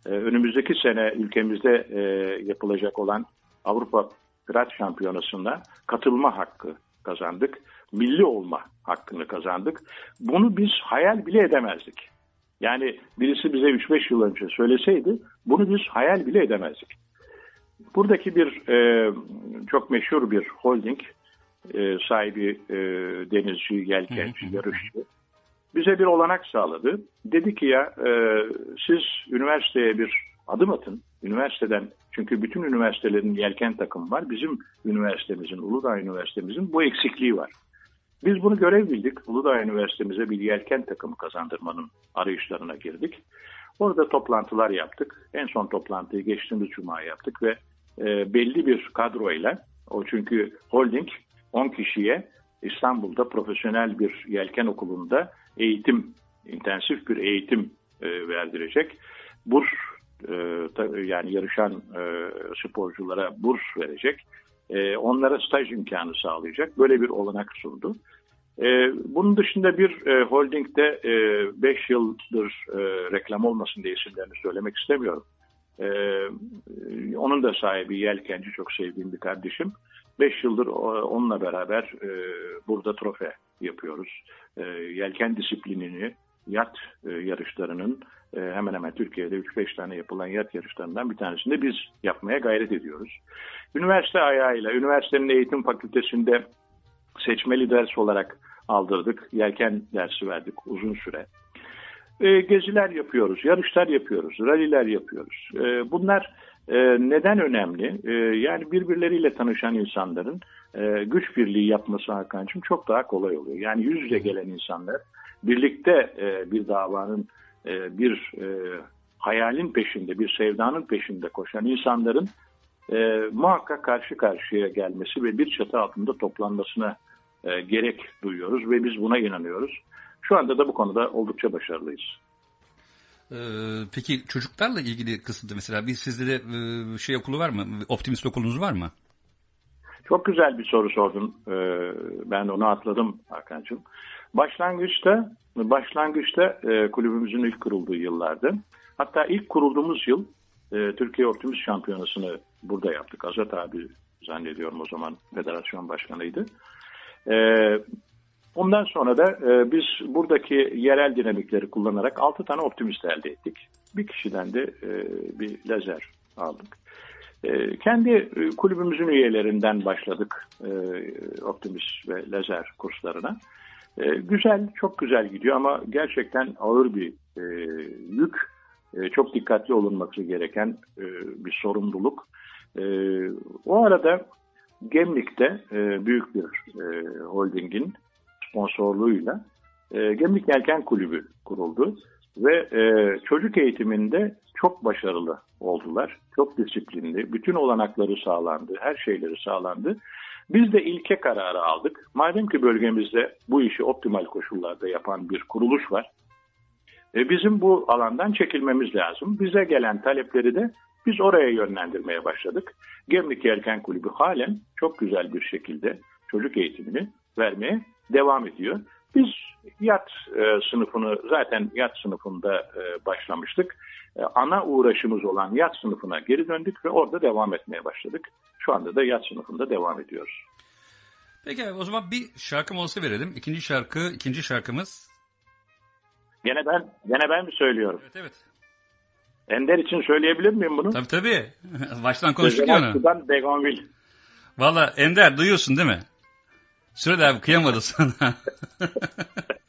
E, önümüzdeki sene ülkemizde e, yapılacak olan Avrupa Pirat Şampiyonası'na katılma hakkı kazandık. Milli olma hakkını kazandık. Bunu biz hayal bile edemezdik. Yani birisi bize 3-5 yıl önce söyleseydi bunu biz hayal bile edemezdik. Buradaki bir e, çok meşhur bir holding e, sahibi e, denizci, yelkenci, yarışçı bize bir olanak sağladı. Dedi ki ya e, siz üniversiteye bir adım atın. Üniversiteden çünkü bütün üniversitelerin yelken takımı var. Bizim üniversitemizin, Uludağ Üniversitemizin bu eksikliği var. Biz bunu görev bildik. Uludağ Üniversitemize bir yelken takımı kazandırmanın arayışlarına girdik. Orada toplantılar yaptık. En son toplantıyı geçtiğimiz cuma yaptık ve e, belli bir kadroyla o çünkü holding 10 kişiye İstanbul'da profesyonel bir yelken okulunda eğitim, intensif bir eğitim e, verdirecek. Burs e, yani yarışan e, sporculara burs verecek. E, onlara staj imkanı sağlayacak. Böyle bir olanak sundu. E, bunun dışında bir e, holdingde 5 yıldır e, reklam olmasın diye isimlerini söylemek istemiyorum. E, onun da sahibi yelkenci çok sevdiğim bir kardeşim. 5 yıldır o- onunla beraber e, burada trofe yapıyoruz. E, yelken disiplinini yat e, yarışlarının e, hemen hemen Türkiye'de 3-5 tane yapılan yat yarışlarından bir tanesini de biz yapmaya gayret ediyoruz. Üniversite ayağıyla, üniversitenin eğitim fakültesinde seçmeli ders olarak aldırdık. Yelken dersi verdik uzun süre. E, geziler yapıyoruz, yarışlar yapıyoruz, ralliler yapıyoruz. E, bunlar e, neden önemli? Yani birbirleriyle tanışan insanların e, güç birliği yapması Hakan'cığım çok daha kolay oluyor. Yani yüz yüze gelen insanlar birlikte e, bir davanın, e, bir e, hayalin peşinde, bir sevdanın peşinde koşan insanların e, muhakkak karşı karşıya gelmesi ve bir çatı altında toplanmasına gerek duyuyoruz ve biz buna inanıyoruz. Şu anda da bu konuda oldukça başarılıyız. Peki çocuklarla ilgili kısımda mesela bir sizde de şey okulu var mı? Optimist okulunuz var mı? Çok güzel bir soru sordun. Ee, ben onu atladım Hakan'cığım. Başlangıçta başlangıçta e, kulübümüzün ilk kurulduğu yıllardı. Hatta ilk kurulduğumuz yıl e, Türkiye Optimist Şampiyonası'nı burada yaptık. Azat abi zannediyorum o zaman federasyon başkanıydı. E, ondan sonra da biz buradaki yerel dinamikleri kullanarak 6 tane optimist elde ettik. Bir kişiden de bir lazer aldık. E, kendi e, kulübümüzün üyelerinden başladık e, optimist ve lazer kurslarına. E, güzel, çok güzel gidiyor ama gerçekten ağır bir e, yük, çok dikkatli olunması gereken bir sorumluluk. E, o arada Gemlik'te büyük bir holdingin sponsorluğuyla Gemlik Yelken Kulübü kuruldu ve çocuk eğitiminde çok başarılı oldular. Çok disiplinli, bütün olanakları sağlandı, her şeyleri sağlandı. Biz de ilke kararı aldık. Madem ki bölgemizde bu işi optimal koşullarda yapan bir kuruluş var, e, bizim bu alandan çekilmemiz lazım. Bize gelen talepleri de biz oraya yönlendirmeye başladık. Gemlik Yelken Kulübü halen çok güzel bir şekilde çocuk eğitimini vermeye devam ediyor. Biz yat e, sınıfını zaten yat sınıfında e, başlamıştık. E, ana uğraşımız olan yat sınıfına geri döndük ve orada devam etmeye başladık. Şu anda da yat sınıfında devam ediyoruz. Peki abi, o zaman bir şarkı molası verelim. İkinci şarkı, ikinci şarkımız. Gene ben gene ben mi söylüyorum? Evet evet. Ender için söyleyebilir miyim bunu? Tabii tabii. Baştan konuştuk ya onu. Aksu'dan Begonvil. Valla Ender duyuyorsun değil mi? Süre abi kıyamadı sana.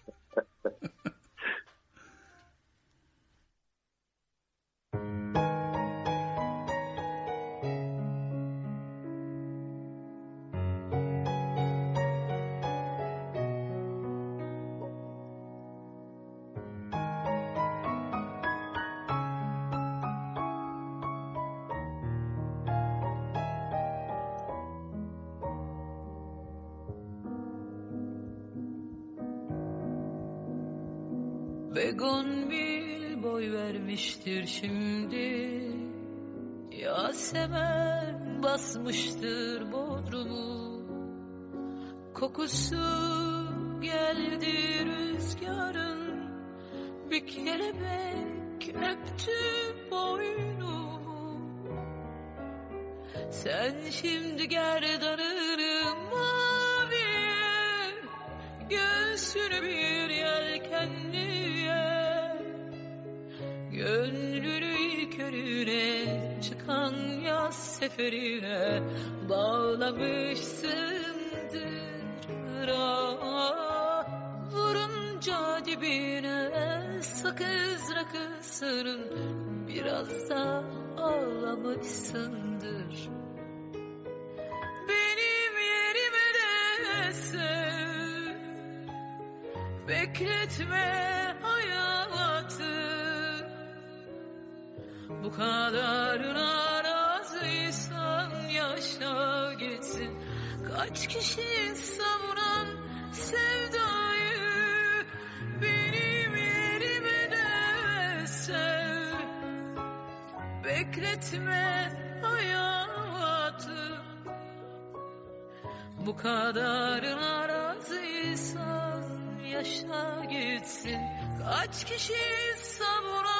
seferine bağlamışsındır ah, Vurunca dibine sakız rakısının biraz da ağlamışsındır. Benim yerime de sev Bekletme hayatı. Bu razıysan yaşa gitsin. Kaç kişi savuran sevdayı Benim yerime de sev Bekletme hayatı. Bu kadarına razıysan yaşa gitsin. Kaç kişi savuran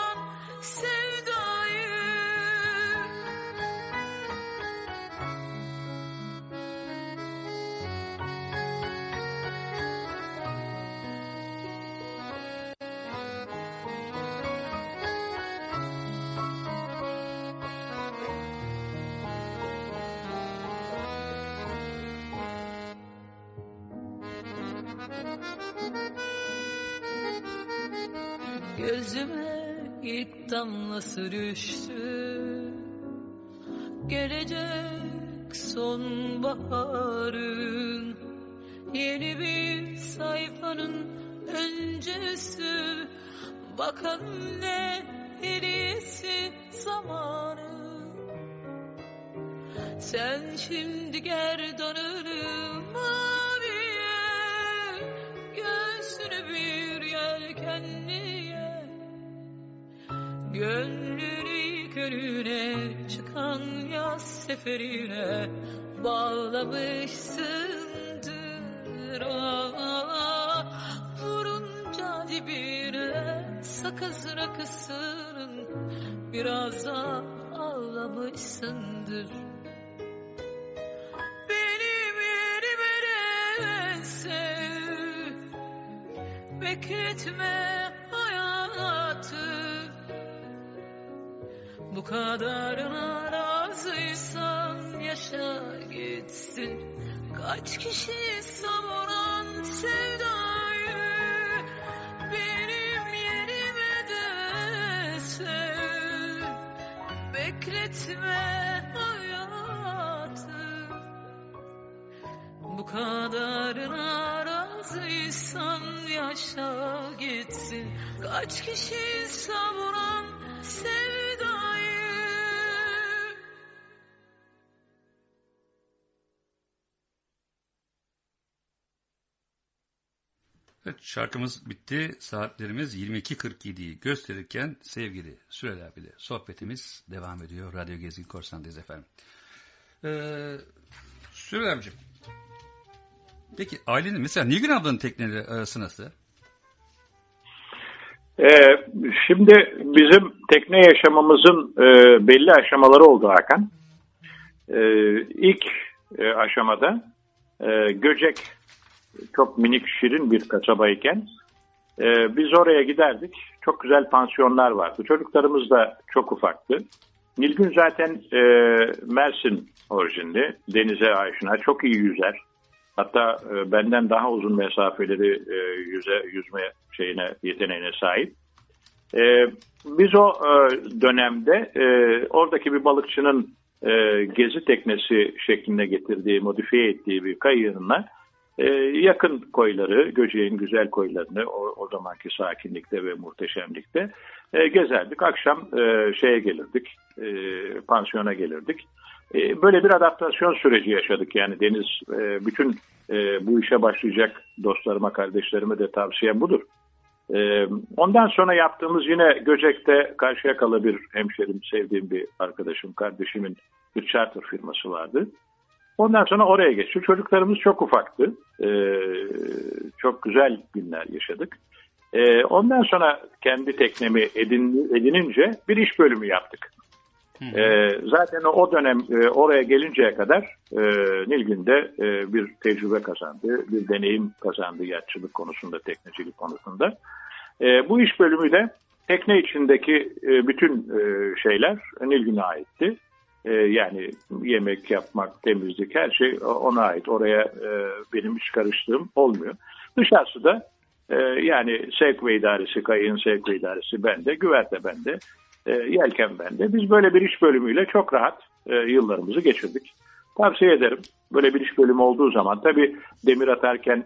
damlası düştü? Gelecek sonbaharın Yeni bir sayfanın öncesi. Bakalım ne hediyesi zamanı? Sen şimdi gerdanını seferine bağlamışsındır. Ah, Vurunca dibine sakız rakısının biraz ağlamışsındır. Benim yerime de sev Bekletme hayatı. Bu kadarına gitsin Kaç kişi savuran sevdayı Benim yerime de sev Bekletme hayatı. Bu kadarına razıysan yaşa gitsin. Kaç kişi savuran sevdayı şarkımız bitti. Saatlerimiz 22.47'yi gösterirken sevgili Sürel abiyle sohbetimiz devam ediyor. Radyo Gezgin Korsan'dayız efendim. Ee, Sürel abicim. Peki ailenin mesela Nilgün ablanın tekneleri arası nasıl? Ee, şimdi bizim tekne yaşamımızın e, belli aşamaları oldu Hakan. Ee, ilk e, aşamada e, Göcek çok minik şirin bir kasabayken e, biz oraya giderdik. Çok güzel pansiyonlar vardı. Çocuklarımız da çok ufaktı. Nilgün zaten e, Mersin orijinli. Denize aşina. Çok iyi yüzer. Hatta e, benden daha uzun mesafeleri e, yüze, yüzme şeyine yeteneğine sahip. E, biz o e, dönemde e, oradaki bir balıkçının e, gezi teknesi şeklinde getirdiği, modifiye ettiği bir kayığına e, yakın koyları, Göceğin güzel koylarını o, o zamanki sakinlikte ve muhteşemlikte e, gezerdik. Akşam e, şeye gelirdik, e, pansiyona gelirdik. E, böyle bir adaptasyon süreci yaşadık. Yani Deniz e, bütün e, bu işe başlayacak dostlarıma, kardeşlerime de tavsiyem budur. Ee, ondan sonra yaptığımız yine Göcek'te Karşıyakalı bir hemşerim, sevdiğim bir arkadaşım, kardeşimin bir charter firması vardı. Ondan sonra oraya geçti. Çocuklarımız çok ufaktı. Ee, çok güzel günler yaşadık. Ee, ondan sonra kendi teknemi edin, edinince bir iş bölümü yaptık. Ee, zaten o dönem e, oraya gelinceye kadar e, Nilgün de e, bir tecrübe kazandı, bir deneyim kazandı yatçılık konusunda, teknecilik konusunda. E, bu iş bölümü de tekne içindeki e, bütün e, şeyler Nilgün'e aitti. E, yani yemek yapmak, temizlik her şey ona ait. Oraya e, benim hiç karıştığım olmuyor. Dışarısı da e, yani sevk ve idaresi, kayığın sevk ve idaresi bende, güverte bende, yelken bende. Biz böyle bir iş bölümüyle çok rahat yıllarımızı geçirdik. Tavsiye ederim. Böyle bir iş bölümü olduğu zaman tabii demir atarken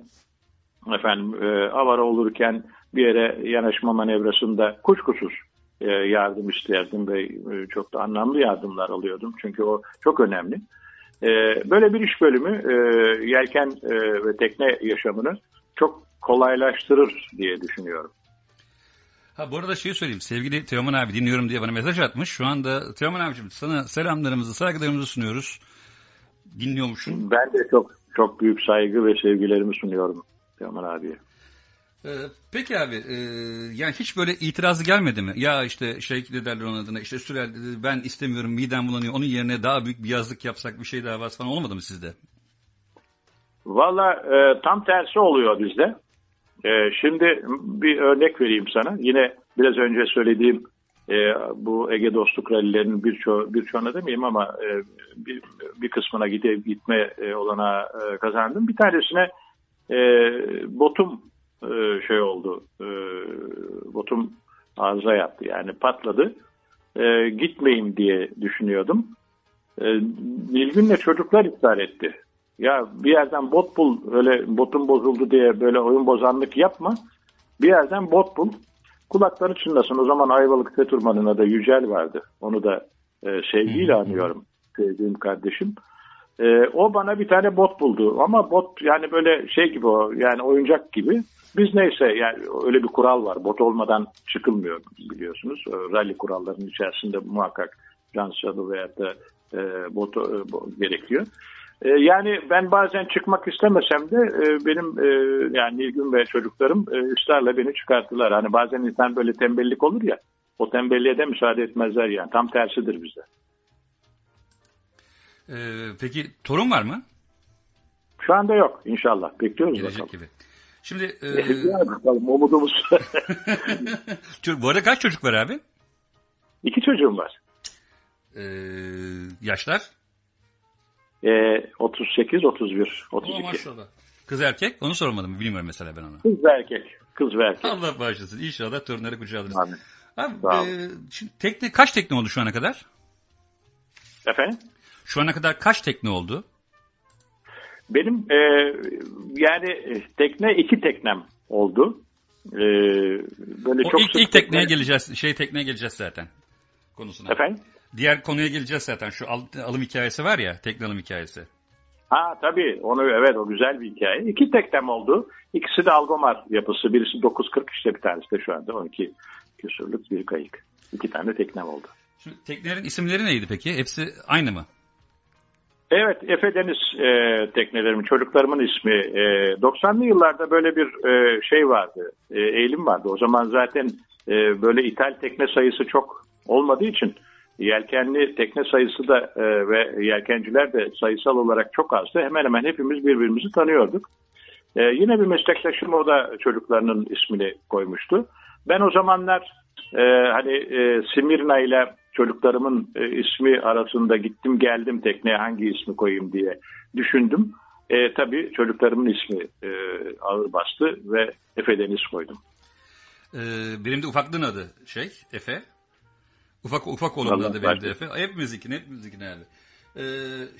efendim avara olurken bir yere yanaşma manevrasında kuşkusuz yardım isterdim ve e, çok da anlamlı yardımlar alıyordum. Çünkü o çok önemli. E, böyle bir iş bölümü e, yelken e, ve tekne yaşamını çok kolaylaştırır diye düşünüyorum. Ha bu arada şeyi söyleyeyim. Sevgili Teoman abi dinliyorum diye bana mesaj atmış. Şu anda Teoman abicim sana selamlarımızı, saygılarımızı sunuyoruz. Dinliyormuşsun. Ben de çok çok büyük saygı ve sevgilerimi sunuyorum Teoman abiye. Ee, peki abi e, yani hiç böyle itirazı gelmedi mi? Ya işte şey ne derler onun adına işte Sürel dedi, ben istemiyorum midem bulanıyor onun yerine daha büyük bir yazlık yapsak bir şey daha var falan olmadı mı sizde? Valla e, tam tersi oluyor bizde. E, şimdi bir örnek vereyim sana. Yine biraz önce söylediğim e, bu Ege Dostluk Rallilerinin birçoğu, birçoğuna demeyeyim ama e, bir, bir kısmına gide, gitme e, olana e, kazandım. Bir tanesine e, botum e, şey oldu. E, botum arıza yaptı yani patladı. E, gitmeyeyim diye düşünüyordum. E, Nilgün'le çocuklar iptal etti. Ya bir yerden bot bul öyle botun bozuldu diye böyle oyun bozanlık yapma. Bir yerden bot bul. Kulakları çınlasın. O zaman Ayvalık Feturman'ın da Yücel vardı. Onu da e, sevgiyle anıyorum. Sevdiğim kardeşim. E, o bana bir tane bot buldu. Ama bot yani böyle şey gibi o yani oyuncak gibi. Biz neyse yani öyle bir kural var. Bot olmadan çıkılmıyor biliyorsunuz. E, Rally kurallarının içerisinde muhakkak can salı veya da e, bot e, gerekiyor. E, yani ben bazen çıkmak istemesem de e, benim e, yani Nilgün ve çocuklarım e, ısrarla beni çıkarttılar. Hani bazen insan böyle tembellik olur ya o tembelliğe de müsaade etmezler yani. Tam tersidir bizde. Ee, peki torun var mı? Şu anda yok inşallah. Bekliyoruz Gelecek bakalım. gibi. Şimdi e, bakalım umudumuz. bu arada kaç çocuk var abi? İki çocuğum var. Ee, yaşlar? E, 38, 31, Oo, 32. maşallah. Kız erkek? Onu sormadım. Bilmiyorum mesela ben onu. Kız ve erkek. Kız ve erkek. Allah bağışlasın. İnşallah torunları kucağa alırız. Amin. Abi, ol. e, şimdi tekne kaç tekne oldu şu ana kadar? Efendim? Şu ana kadar kaç tekne oldu? Benim e, yani e, tekne iki teknem oldu. E, böyle O çok ilk, ilk tekneye geleceğiz. Şey tekneye geleceğiz zaten. Konusuna. Efendim? Diğer konuya geleceğiz zaten. Şu al- alım hikayesi var ya. Tekne alım hikayesi. Ha tabii onu evet o güzel bir hikaye. İki teknem oldu. İkisi de Algomar yapısı. Birisi 940 işte bir tanesi de şu anda 12 küsurluk bir kayık. İki tane teknem oldu. Şimdi teknelerin isimleri neydi peki? Hepsi aynı mı? Evet Efe Deniz e, teknelerimin çocuklarımın ismi. E, 90'lı yıllarda böyle bir e, şey vardı. E, eğilim vardı. O zaman zaten e, böyle ithal tekne sayısı çok olmadığı için yelkenli tekne sayısı da e, ve yelkenciler de sayısal olarak çok azdı. Hemen hemen hepimiz birbirimizi tanıyorduk. E, yine bir meslektaşım o da çocuklarının ismini koymuştu. Ben o zamanlar e, hani e, Simirna ile çocuklarımın e, ismi arasında gittim geldim tekneye hangi ismi koyayım diye düşündüm. E, tabii çocuklarımın ismi e, ağır bastı ve Efe Deniz koydum. Ee, benim de ufaklığın adı şey Efe. Ufak ufak oğlumun adı benim de. Efe. Hepimizinki hepimizinki abi. Ee,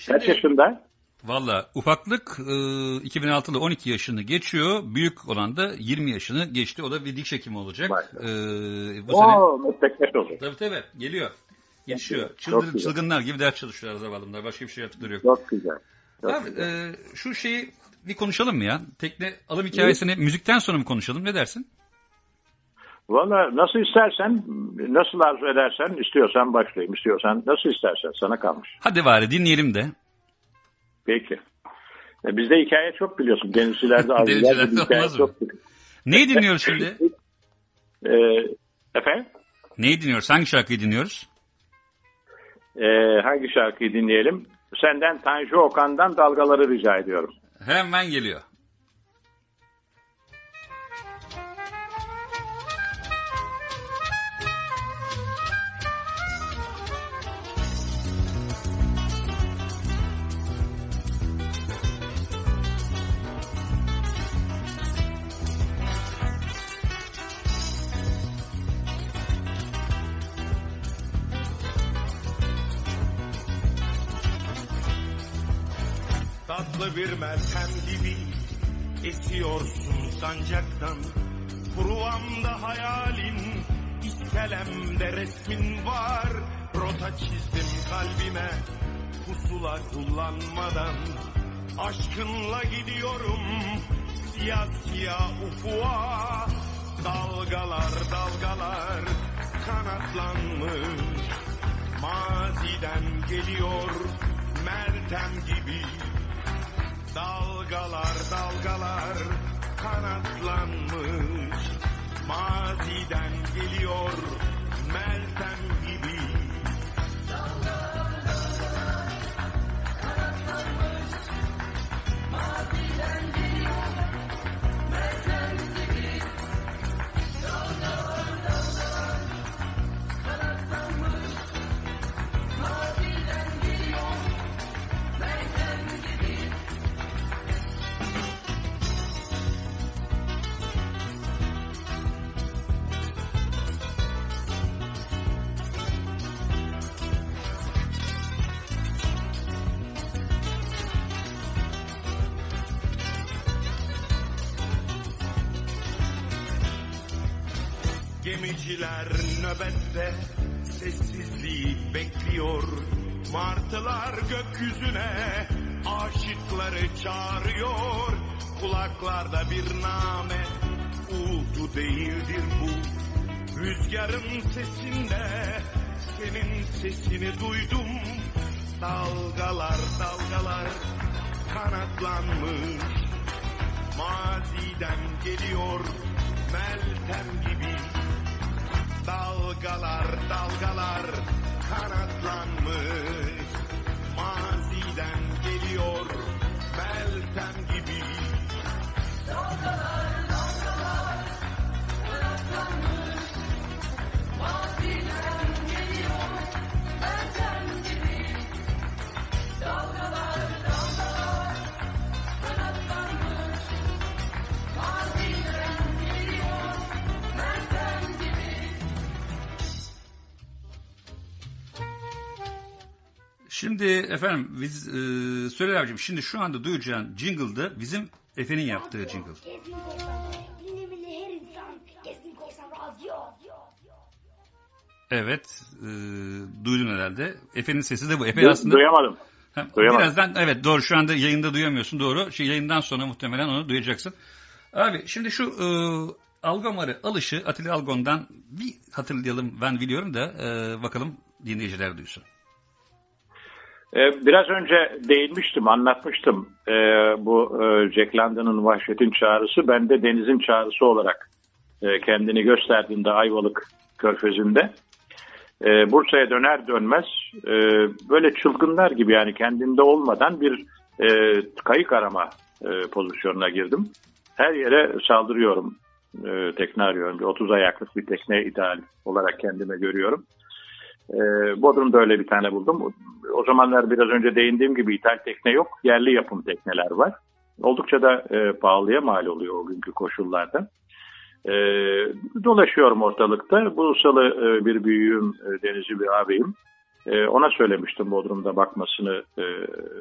Kaç yaşında? Valla ufaklık e, 2006'da 12 yaşını geçiyor. Büyük olan da 20 yaşını geçti. O da bir diş hekimi olacak. Ee, bu sene Oo, meslektaş oldu. Tabii tabii geliyor. Gelişiyor. Çok Çıldır, çılgınlar gibi ders çalışıyorlar zavallımlar. Başka bir şey yaptıkları yok. Çok güzel. Çok Abi, güzel. e, şu şeyi bir konuşalım mı ya? Tekne alım hikayesini müzikten sonra mı konuşalım? Ne dersin? Valla nasıl istersen, nasıl arzu edersen, istiyorsan başlayayım, istiyorsan nasıl istersen sana kalmış. Hadi bari dinleyelim de. Peki. E, bizde hikaye çok biliyorsun. Denizcilerde abiler Denizcilerde olmaz mı? Neyi dinliyoruz şimdi? E, efendim? Neyi dinliyoruz? Hangi şarkıyı dinliyoruz? E, hangi şarkıyı dinleyelim? Senden Tanju Okan'dan dalgaları rica ediyorum. Hemen geliyor. Tatlı bir meltem gibi esiyorsun sancaktan. Pruvamda hayalin, iskelemde resmin var. Rota çizdim kalbime, pusula kullanmadan. Aşkınla gidiyorum, siyah siyah ufuğa. Dalgalar dalgalar kanatlanmış Maziden geliyor Meltem gibi Dalgalar dalgalar kanatlanmış. Maziden geliyor Meltem gibi Gemiciler nöbette sessizliği bekliyor. Martılar gökyüzüne aşıkları çağırıyor. Kulaklarda bir name uğultu değildir bu. Rüzgarın sesinde senin sesini duydum. Dalgalar dalgalar kanatlanmış. Maziden geliyor Meltem gibi Dalgalar dalgalar kanatlanmış. Maziden geliyor Meltem gibi. Dalgalar dalgalar kanatlanmış Şimdi efendim biz e, Söyle abicim şimdi şu anda duyacağın jingle'da bizim Efe'nin yaptığı jingle. Gezgin korsan, dinlemeli her insan. Gezgin korsan radyo. Evet e, duydun herhalde. Efe'nin sesi de bu. Efe aslında... duyamadım. Ha, Duyamadım. Birazdan evet doğru şu anda yayında duyamıyorsun doğru. Şey, yayından sonra muhtemelen onu duyacaksın. Abi şimdi şu e, Algomar'ı alışı Atilla Algon'dan bir hatırlayalım ben biliyorum da e, bakalım dinleyiciler duysun. Ee, Biraz önce değinmiştim, anlatmıştım Ee, bu e, Jack London'ın Vahşet'in çağrısı. Ben de Deniz'in çağrısı olarak e, kendini gösterdiğinde Ayvalık Körfezi'nde. e, Bursa'ya döner dönmez böyle çılgınlar gibi yani kendinde olmadan bir kayık arama pozisyonuna girdim. Her yere saldırıyorum, tekne arıyorum. Bir 30 ayaklık bir tekne ideal olarak kendime görüyorum. E, Bodrum'da öyle bir tane buldum. O zamanlar biraz önce değindiğim gibi ithal tekne yok. Yerli yapım tekneler var. Oldukça da e, pahalıya mal oluyor o günkü koşullarda. E, dolaşıyorum ortalıkta. Bu salı e, bir büyüğüm, e, denizci bir abim. E, ona söylemiştim Bodrum'da bakmasını e,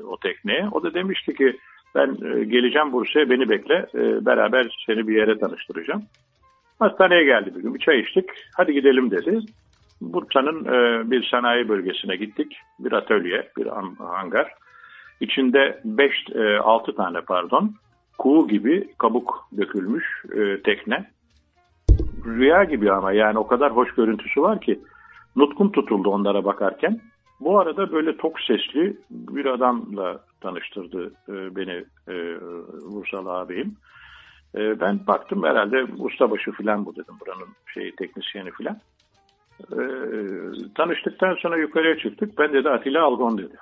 o tekneye. O da demişti ki ben e, geleceğim Bursa'ya beni bekle. E, beraber seni bir yere tanıştıracağım. Hastaneye geldi bir gün. Bir çay içtik. Hadi gidelim dedi. Bursa'nın e, bir sanayi bölgesine gittik. Bir atölye, bir an- hangar. İçinde 5 6 tane pardon kuğu gibi kabuk dökülmüş e, tekne. rüya gibi ama yani o kadar hoş görüntüsü var ki nutkum tutuldu onlara bakarken. Bu arada böyle tok sesli bir adamla tanıştırdı e, beni e, Vursal ağabeyim. E, ben baktım herhalde ustabaşı falan bu dedim buranın şey teknisyeni falan. E, tanıştıktan sonra yukarıya çıktık. Ben dedi Atilla Algon dedi.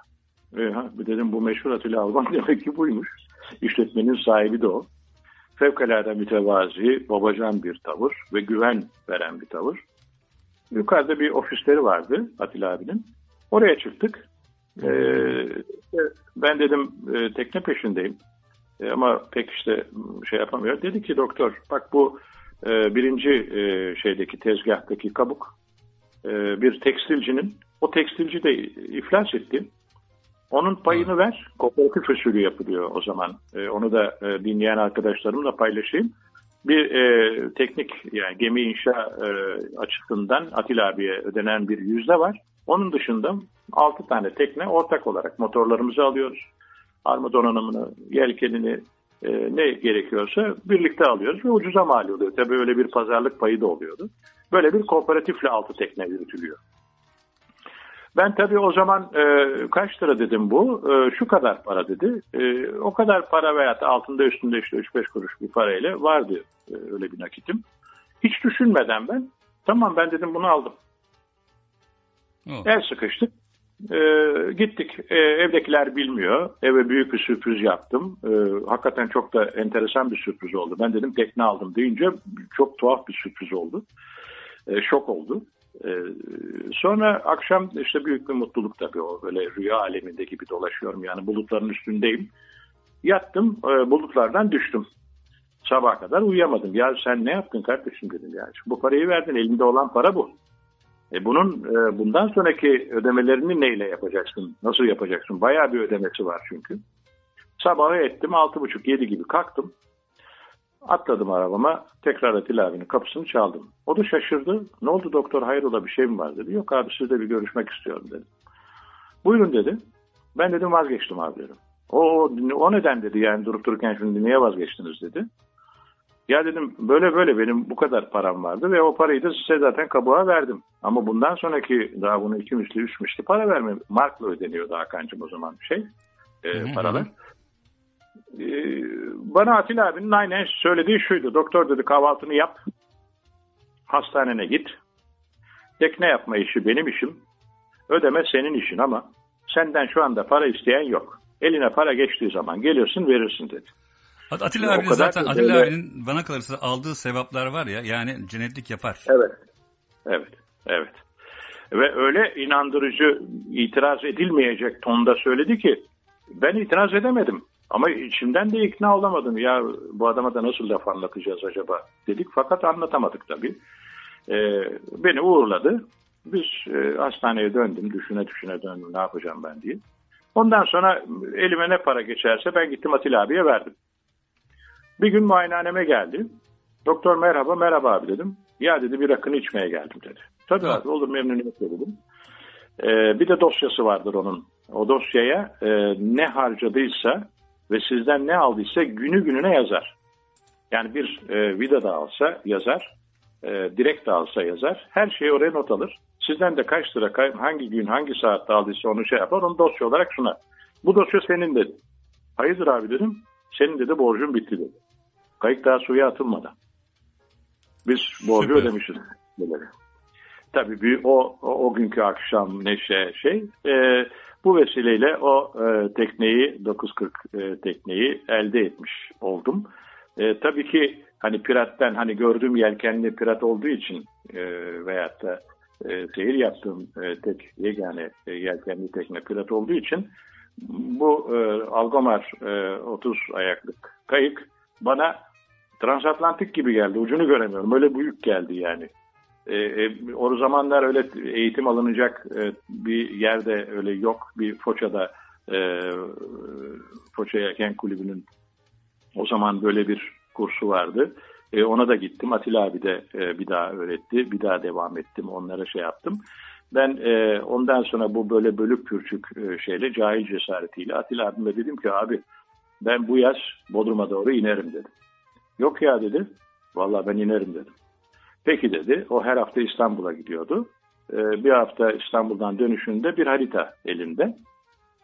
E, dedim bu meşhur Atilla Algon demek ki buymuş. İşletmenin sahibi de o. Fevkalade mütevazi, babacan bir tavır ve güven veren bir tavır. Yukarıda bir ofisleri vardı Atilla abinin. Oraya çıktık. Ee, ben dedim e, tekne peşindeyim. E, ama pek işte şey yapamıyor. Dedi ki doktor bak bu e, birinci e, şeydeki tezgahtaki kabuk e, bir tekstilcinin. O tekstilci de iflas etti. Onun payını ver. Kooperatif usulü yapılıyor o zaman. E, onu da e, dinleyen arkadaşlarımla paylaşayım. Bir e, teknik yani gemi inşa e, açısından Atilla abiye ödenen bir yüzde var. Onun dışında 6 tane tekne ortak olarak motorlarımızı alıyoruz. Arma donanımını, yelkenini e, ne gerekiyorsa birlikte alıyoruz ve ucuza mal oluyor. Tabii öyle bir pazarlık payı da oluyordu. Böyle bir kooperatifle 6 tekne yürütülüyor. Ben tabii o zaman e, kaç lira dedim bu? E, şu kadar para dedi. E, o kadar para veya altında üstünde işte 3-5 kuruş bir parayla vardı e, öyle bir nakitim. Hiç düşünmeden ben tamam ben dedim bunu aldım. El sıkıştık. E, gittik. E, evdekiler bilmiyor. Eve büyük bir sürpriz yaptım. E, hakikaten çok da enteresan bir sürpriz oldu. Ben dedim tekne aldım deyince çok tuhaf bir sürpriz oldu. E, şok oldu. Ee, sonra akşam işte büyük bir mutluluk tabii o böyle rüya aleminde gibi dolaşıyorum yani bulutların üstündeyim. Yattım e, bulutlardan düştüm. Sabah kadar uyuyamadım. Ya sen ne yaptın kardeşim dedim yani. Bu parayı verdin elinde olan para bu. E bunun e, bundan sonraki ödemelerini neyle yapacaksın? Nasıl yapacaksın? Bayağı bir ödemesi var çünkü. Sabahı ettim altı buçuk yedi gibi kalktım. Atladım arabama. Tekrar Atilla abinin kapısını çaldım. O da şaşırdı. Ne oldu doktor hayrola bir şey mi var dedi. Yok abi sizle bir görüşmek istiyorum dedi. Buyurun dedi. Ben dedim vazgeçtim abi dedim. O, o neden dedi yani durup dururken şimdi niye vazgeçtiniz dedi. Ya dedim böyle böyle benim bu kadar param vardı ve o parayı da size zaten kabuğa verdim. Ama bundan sonraki daha bunu iki misli üç misli para verme. Markla ödeniyordu Hakan'cığım o zaman şey e, paralar. Ee, bana Atilla abinin aynen söylediği şuydu. Doktor dedi kahvaltını yap. Hastanene git. Tekne yapma işi benim işim. Ödeme senin işin ama senden şu anda para isteyen yok. Eline para geçtiği zaman gelirsin verirsin dedi. At- Atilla abinin zaten Atilla böyle- abinin bana kalırsa aldığı sevaplar var ya yani cennetlik yapar. Evet. Evet. Evet. Ve öyle inandırıcı itiraz edilmeyecek tonda söyledi ki ben itiraz edemedim. Ama içimden de ikna olamadım. Ya bu adama da nasıl laf anlatacağız acaba dedik. Fakat anlatamadık tabii. Ee, beni uğurladı. Biz e, hastaneye döndüm. Düşüne düşüne döndüm. Ne yapacağım ben diye. Ondan sonra elime ne para geçerse ben gittim Atilla abiye verdim. Bir gün muayenehaneme geldi. Doktor merhaba merhaba abi dedim. Ya dedi bir rakını içmeye geldim dedi. Tabii abi olur memnuniyetle dedim. Ee, bir de dosyası vardır onun. O dosyaya e, ne harcadıysa ve sizden ne aldıysa günü gününe yazar. Yani bir e, vida da alsa yazar, e, direkt de alsa yazar. Her şeyi oraya not alır. Sizden de kaç lira, hangi gün, hangi saatte aldıysa onu şey yapar, onu dosya olarak sunar. Bu dosya senin dedi. Hayırdır abi dedim. Senin dedi borcun bitti dedi. Kayık daha suya atılmadan. Biz borcu Süper. ödemişiz. Tabii bir, o, o, o günkü akşam neşe şey. e, bu vesileyle o e, tekneyi 940 e, tekneyi elde etmiş oldum. E, tabii ki hani piratten hani gördüğüm yelkenli pirat olduğu için e, veyahut da e, seyir yaptığım e, tek yegane e, yelkenli tekne pirat olduğu için bu e, Algomar e, 30 ayaklık kayık bana transatlantik gibi geldi. Ucunu göremiyorum. Öyle büyük geldi yani. E, e, o zamanlar öyle eğitim alınacak e, bir yerde öyle yok. Bir Foça'da e, Foça Yelken Kulübü'nün o zaman böyle bir kursu vardı. E, ona da gittim. Atilla abi de bir daha öğretti. Bir daha devam ettim. Onlara şey yaptım. Ben ondan sonra bu böyle bölük pürçük şeyle cahil cesaretiyle Atilla abime dedim ki abi ben bu yaz Bodrum'a doğru inerim dedim. Yok ya dedi. Vallahi ben inerim dedim. Peki dedi. O her hafta İstanbul'a gidiyordu. Ee, bir hafta İstanbul'dan dönüşünde bir harita elinde.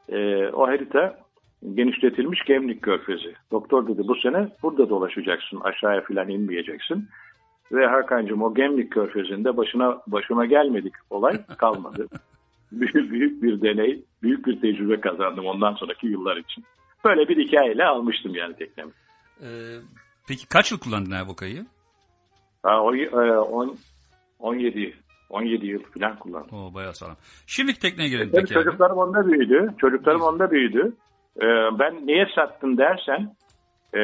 Ee, o harita genişletilmiş Gemlik Körfezi. Doktor dedi bu sene burada dolaşacaksın. Aşağıya falan inmeyeceksin. Ve Hakan'cığım o Gemlik Körfezi'nde başına başıma gelmedik olay kalmadı. büyük, büyük bir deney, büyük bir tecrübe kazandım ondan sonraki yıllar için. Böyle bir hikayeyle almıştım yani teknemi. Ee, peki kaç yıl kullandın kayığı? Ha, o, e, on, 17 17 yıl falan kullandım. Oo bayağı sağlam. Şimdiki tekneye peki abi. çocuklarım onda büyüdü. Çocuklarım onda büyüdü. Ee, ben niye sattın dersen e,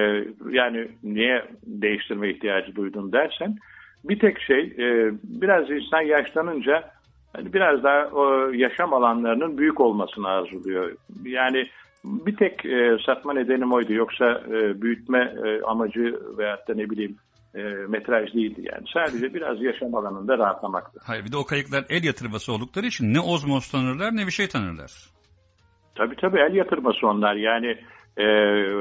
yani niye değiştirme ihtiyacı duydun dersen bir tek şey e, biraz insan yaşlanınca hani biraz daha o yaşam alanlarının büyük olmasını arzuluyor. Yani bir tek e, satma nedenim oydu. Yoksa e, büyütme e, amacı veyahut da ne bileyim e, metraj değildi yani. Sadece biraz yaşam alanında rahatlamaktı. Hayır bir de o kayıklar el yatırması oldukları için ne ozmoz tanırlar ne bir şey tanırlar. Tabii tabii el yatırması onlar yani e,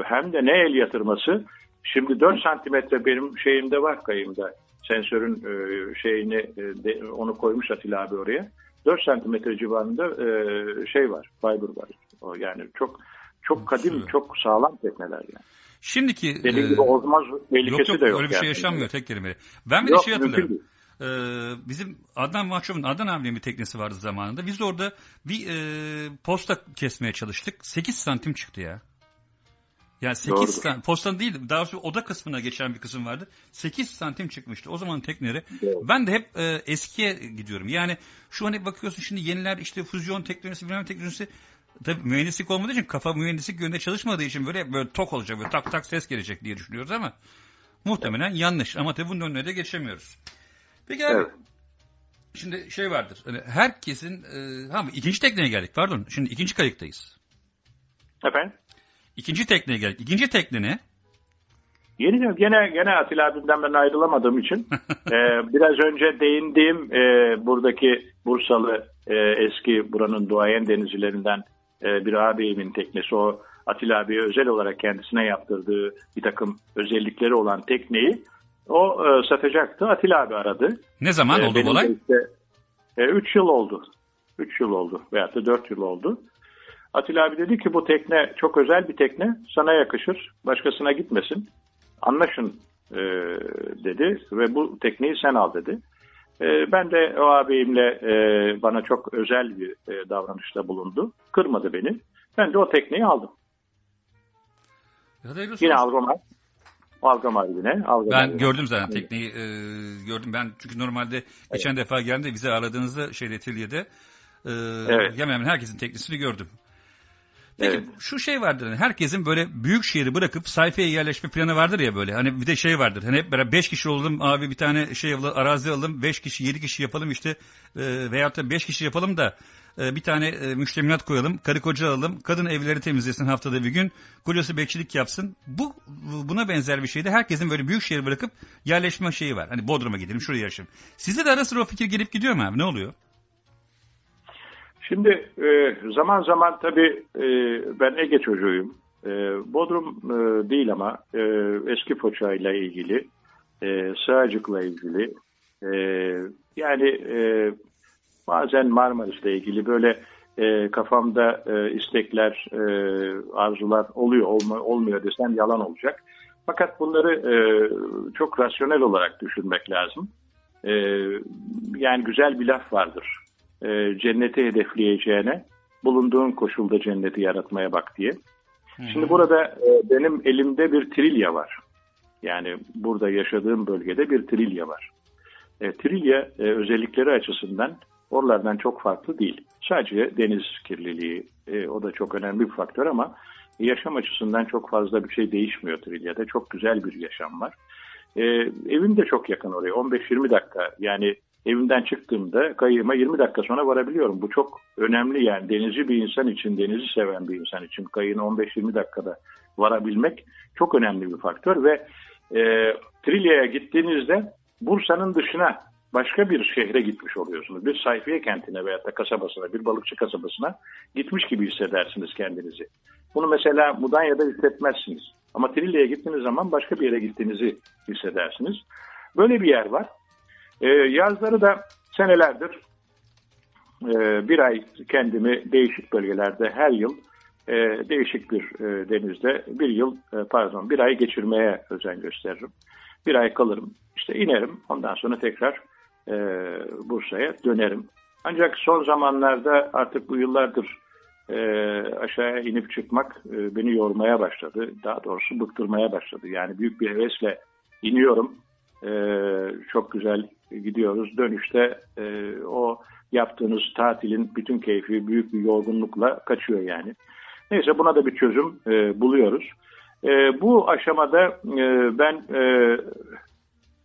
hem de ne el yatırması şimdi 4 santimetre benim şeyimde var kayımda sensörün e, şeyini e, de, onu koymuş Atilla abi oraya 4 santimetre civarında e, şey var fiber var o yani çok çok kadim çok sağlam tekneler yani. Şimdiki Dediğim e, gibi tehlikesi yok, yok, de yok öyle bir şey yaşanmıyor tek kelimeyle. Ben bir Yok, de şey hatırlarım. Ee, bizim Adnan Mahçup'un Adnan abinin bir teknesi vardı zamanında. Biz orada bir e, posta kesmeye çalıştık. 8 santim çıktı ya. Yani 8 Doğrudur. santim, postanın değil daha doğrusu oda kısmına geçen bir kısım vardı. 8 santim çıkmıştı. O zaman tekneleri. Ben de hep e, eskiye gidiyorum. Yani şu hani bakıyorsun şimdi yeniler işte füzyon teknolojisi bilmem teknolojisi Tabii mühendislik olmadığı için kafa mühendislik yönünde çalışmadığı için böyle böyle tok olacak böyle tak tak ses gelecek diye düşünüyoruz ama muhtemelen yanlış. Ama tabii bunun önüne de geçemiyoruz. Peki abi şimdi şey vardır. Hani herkesin e, ha ikinci tekneye geldik pardon. Şimdi ikinci kayıktayız. Efendim? İkinci tekneye geldik. İkinci tekne ne? Yeni gene gene Atilla abimden ben ayrılamadığım için e, biraz önce değindiğim e, buradaki Bursalı e, eski buranın duayen denizcilerinden e, bir abimin teknesi o Atilla abiye özel olarak kendisine yaptırdığı bir takım özellikleri olan tekneyi o e, satacaktı. Atilla abi aradı. Ne zaman E, oldu bu olay? de Işte, 3 yıl oldu. 3 yıl oldu veyahut da 4 yıl oldu. Atilla abi dedi ki bu tekne çok özel bir tekne. Sana yakışır. Başkasına gitmesin. Anlaşın e, dedi ve bu tekneyi sen al dedi. E, ben de o abimle e, bana çok özel bir e, davranışta bulundu. Kırmadı beni. Ben de o tekneyi aldım. Yine Algomar. Algomar yine. Algomar Ben yine. gördüm zaten tekneyi e, gördüm. Ben çünkü normalde geçen defa geldiğimde bize aradığınızda şeyde Tilye'de e, Evet. hemen herkesin teknesini gördüm. Peki Evet. şu şey vardır hani herkesin böyle büyük şehri bırakıp sayfaya yerleşme planı vardır ya böyle. Hani bir de şey vardır. Hani hep beraber 5 kişi olalım abi bir tane şey alalım, arazi alalım. 5 kişi 7 kişi yapalım işte e, veyahut da 5 kişi yapalım da e, bir tane e, müştemilat koyalım. Karı koca alalım. Kadın evleri temizlesin haftada bir gün. Kocası bekçilik yapsın. Bu buna benzer bir şeyde herkesin böyle büyük şehir bırakıp yerleşme şeyi var. Hani Bodrum'a gidelim şuraya yaşayalım. Sizde de ara sıra o fikir gelip gidiyor mu abi? Ne oluyor? Şimdi e, zaman zaman tabii e, ben Ege çocuğuyum. E, Bodrum değil ama e, eski Foça ile ilgili, e, Sığacık'la ilgili, yani e, bazen Marmaris'le ilgili böyle kafamda istekler, arzular oluyor, olmuyor desem yalan olacak. Fakat bunları çok rasyonel olarak düşünmek lazım. Yani güzel bir laf vardır e, cenneti hedefleyeceğine bulunduğun koşulda cenneti yaratmaya bak diye. Şimdi burada e, benim elimde bir trilya var. Yani burada yaşadığım bölgede bir trilya var. E, trilya e, özellikleri açısından oralardan çok farklı değil. Sadece deniz kirliliği e, o da çok önemli bir faktör ama yaşam açısından çok fazla bir şey değişmiyor Trilya'da. Çok güzel bir yaşam var. E, evim de çok yakın oraya 15-20 dakika yani evimden çıktığımda kayığıma 20 dakika sonra varabiliyorum. Bu çok önemli yani denizci bir insan için, denizi seven bir insan için kayığına 15-20 dakikada varabilmek çok önemli bir faktör ve e, Trilya'ya gittiğinizde Bursa'nın dışına başka bir şehre gitmiş oluyorsunuz. Bir sayfiye kentine veya da kasabasına, bir balıkçı kasabasına gitmiş gibi hissedersiniz kendinizi. Bunu mesela Mudanya'da hissetmezsiniz. Ama Trilya'ya gittiğiniz zaman başka bir yere gittiğinizi hissedersiniz. Böyle bir yer var. E, yazları da senelerdir e, bir ay kendimi değişik bölgelerde her yıl e, değişik bir e, denizde bir yıl e, pardon bir ay geçirmeye özen gösteririm. Bir ay kalırım işte inerim ondan sonra tekrar e, Bursa'ya dönerim. Ancak son zamanlarda artık bu yıllardır e, aşağıya inip çıkmak e, beni yormaya başladı. Daha doğrusu bıktırmaya başladı. Yani büyük bir hevesle iniyorum. E, çok güzel gidiyoruz. Dönüşte e, o yaptığınız tatilin bütün keyfi büyük bir yorgunlukla kaçıyor yani. Neyse buna da bir çözüm e, buluyoruz. E, bu aşamada e, ben e,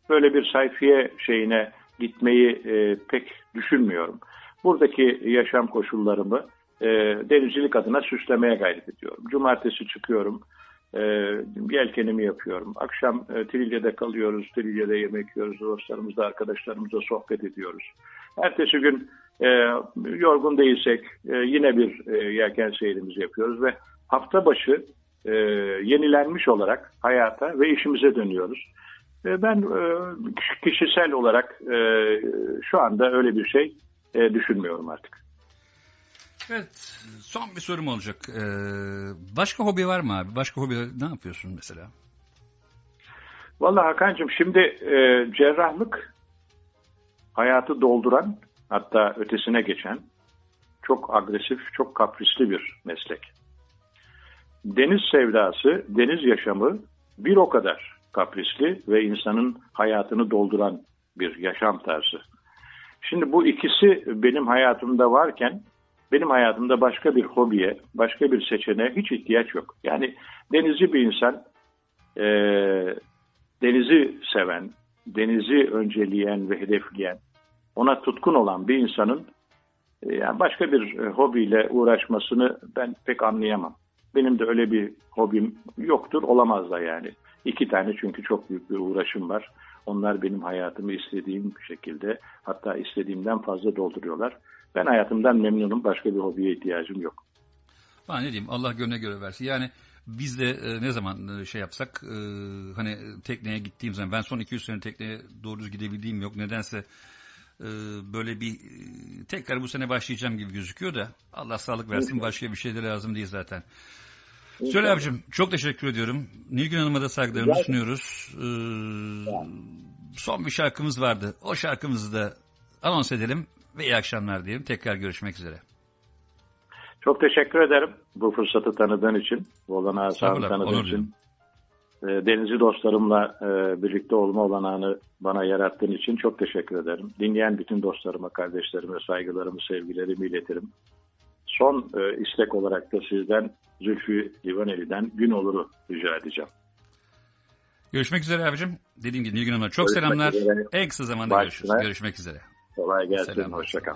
böyle bir sayfiye şeyine gitmeyi e, pek düşünmüyorum. Buradaki yaşam koşullarımı e, denizcilik adına süslemeye gayret ediyorum. Cumartesi çıkıyorum, e, yelkenimi yapıyorum. Akşam e, Trilya'da kalıyoruz, Trilya'da yemek yiyoruz, dostlarımızla, arkadaşlarımızla sohbet ediyoruz. Ertesi gün e, yorgun değilsek e, yine bir e, yelken seyrimizi yapıyoruz ve hafta başı e, yenilenmiş olarak hayata ve işimize dönüyoruz. E, ben e, kişisel olarak e, şu anda öyle bir şey e, düşünmüyorum artık. Evet, son bir sorum olacak. Ee, başka hobi var mı abi? Başka hobi ne yapıyorsun mesela? Vallahi Hakan'cığım şimdi e, cerrahlık hayatı dolduran hatta ötesine geçen çok agresif, çok kaprisli bir meslek. Deniz sevdası, deniz yaşamı bir o kadar kaprisli ve insanın hayatını dolduran bir yaşam tarzı. Şimdi bu ikisi benim hayatımda varken benim hayatımda başka bir hobiye, başka bir seçeneğe hiç ihtiyaç yok. Yani denizci bir insan, e, denizi seven, denizi önceleyen ve hedefleyen, ona tutkun olan bir insanın e, yani başka bir e, hobiyle uğraşmasını ben pek anlayamam. Benim de öyle bir hobim yoktur, olamaz da yani. İki tane çünkü çok büyük bir uğraşım var. Onlar benim hayatımı istediğim şekilde hatta istediğimden fazla dolduruyorlar. Ben hayatımdan memnunum. Başka bir hobiye ihtiyacım yok. Ha, ne diyeyim Allah gönlüne göre versin. Yani biz de e, ne zaman e, şey yapsak e, hani tekneye gittiğim zaman ben son 200 sene tekneye doğru düz gidebildiğim yok. Nedense e, böyle bir e, tekrar bu sene başlayacağım gibi gözüküyor da Allah sağlık versin başka bir şey de lazım değil zaten. Söyle abicim çok teşekkür ediyorum. Nilgün Hanım'a da saygılarımızı sunuyoruz. Ee, son bir şarkımız vardı. O şarkımızı da anons edelim ve iyi akşamlar diyelim. Tekrar görüşmek üzere. Çok teşekkür ederim bu fırsatı tanıdığın için. Bu olanağı sağ tanıdığın için. E, Denizci dostlarımla e, birlikte olma olanağını bana yarattığın için çok teşekkür ederim. Dinleyen bütün dostlarıma, kardeşlerime saygılarımı, sevgilerimi iletirim. Son e, istek olarak da sizden Zülfü Livaneli'den Gün Olur'u rica edeceğim. Görüşmek üzere abicim. Dediğim gibi Nilgün Hanım'a çok Görüşmek selamlar. üzere. En kısa zamanda Başına. görüşürüz. Görüşmek üzere. Kolay gelsin, Selamlar, hoşça kal.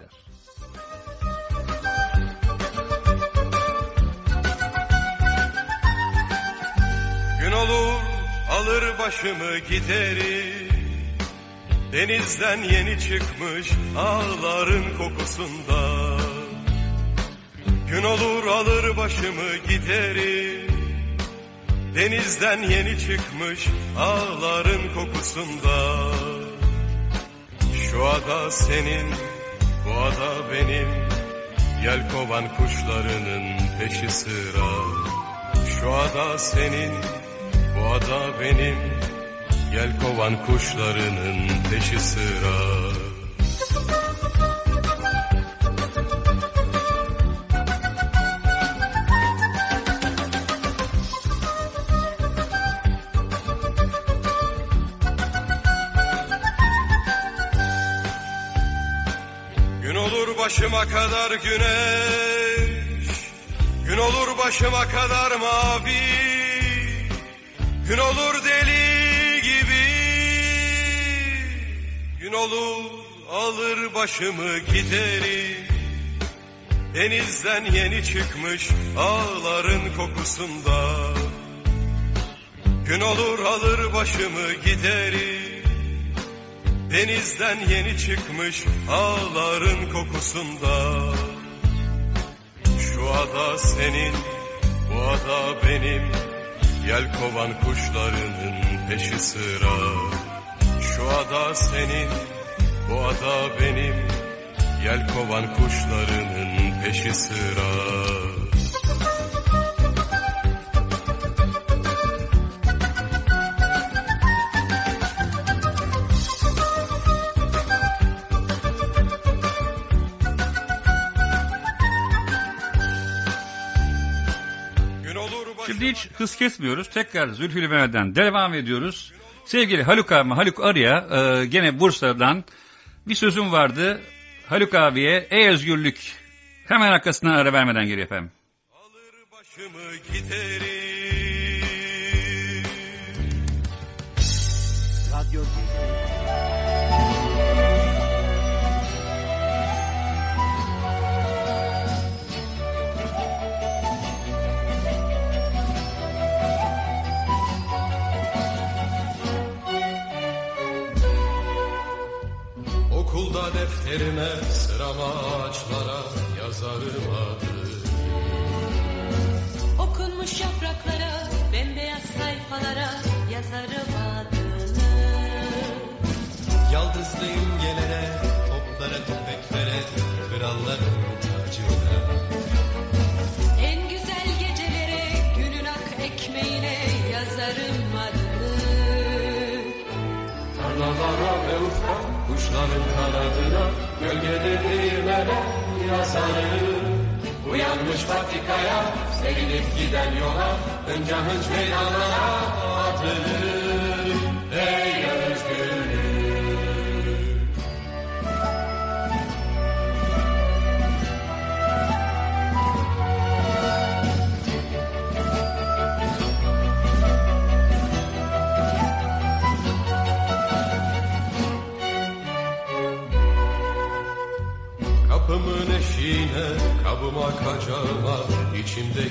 Gün olur alır başımı giderim Denizden yeni çıkmış ağların kokusunda. Gün olur alır başımı giderim Denizden yeni çıkmış ağların kokusunda Şu ada senin, bu ada benim. Yelkovan kuşlarının peşi sıra. Şu ada senin, bu ada benim. Yelkovan kuşlarının peşi sıra başıma kadar güneş. Gün olur başıma kadar mavi. Gün olur deli gibi. Gün olur alır başımı giderim Denizden yeni çıkmış ağların kokusunda. Gün olur alır başımı giderim Denizden yeni çıkmış ağların kokusunda. Şu ada senin, bu ada benim. Yelkovan kuşlarının peşi sıra. Şu ada senin, Bu ada benim. Yelkovan kuşlarının peşi sıra Şimdi hiç hız kesmiyoruz. Tekrar Zülfü Livaneli'den devam ediyoruz. Sevgili Haluk abi, Haluk Arı'ya e, gene Bursa'dan bir sözüm vardı. Haluk abiye ey özgürlük hemen arkasından ara vermeden geliyor efendim. başımı giderim Defterime sırama ağaçlara yazarım adı Okunmuş yapraklara, bembeyaz sayfalara yazarım adını. Yaldızlı imgelere, toplara tüfeklere Kralların tacına En güzel gecelere, günün ak ekmeğine yazarım Tarlalara ve ufka kuşların kanadına Gölgede değirmene yazarım Uyanmış patikaya sevinip giden yola Hınca hınç meydanlara atılır Şimdi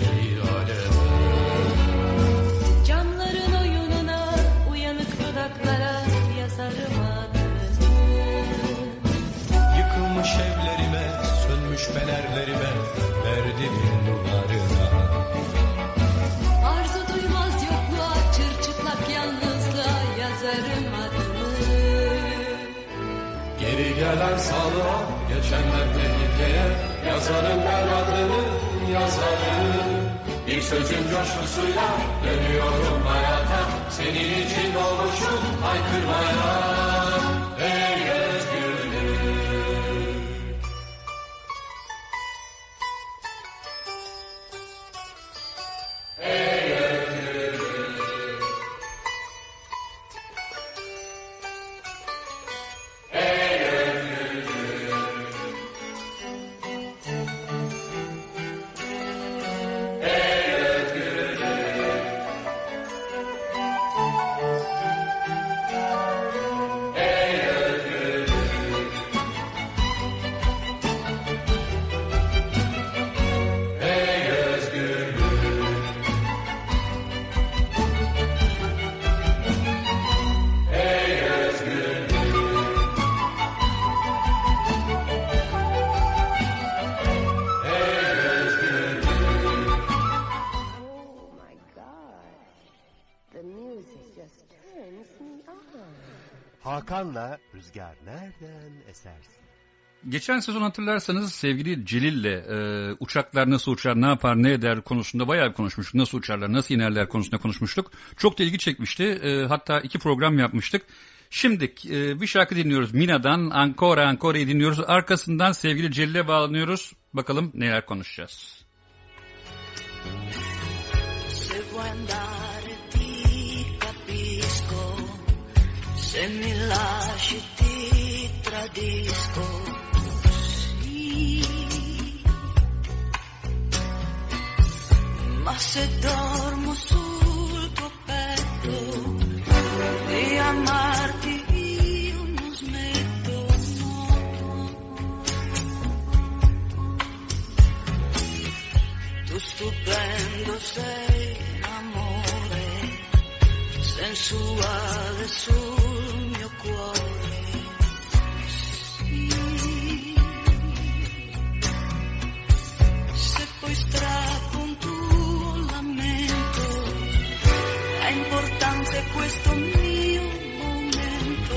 esersin? Geçen sezon hatırlarsanız sevgili Celil'le e, uçaklar nasıl uçar, ne yapar, ne eder konusunda bayağı bir konuşmuştuk. Nasıl uçarlar, nasıl inerler konusunda konuşmuştuk. Çok da ilgi çekmişti. E, hatta iki program yapmıştık. Şimdi e, bir şarkı dinliyoruz. Mina'dan Ancora Ancora'yı dinliyoruz. Arkasından sevgili Celil'e bağlanıyoruz. Bakalım neler konuşacağız. Se tradisco. Sì. Ma se dormo sul tuo petto, di amarti io non smetto, no. Tu stupendo sei amore, sensuale sul mio cuore. poi strappo un tuo lamento. È importante questo mio momento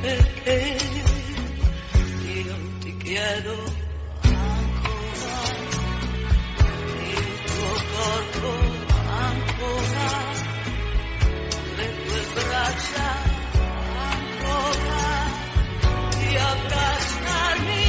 perché io ti chiedo ancora il tuo corpo ancora le tue braccia ancora di abbracciarmi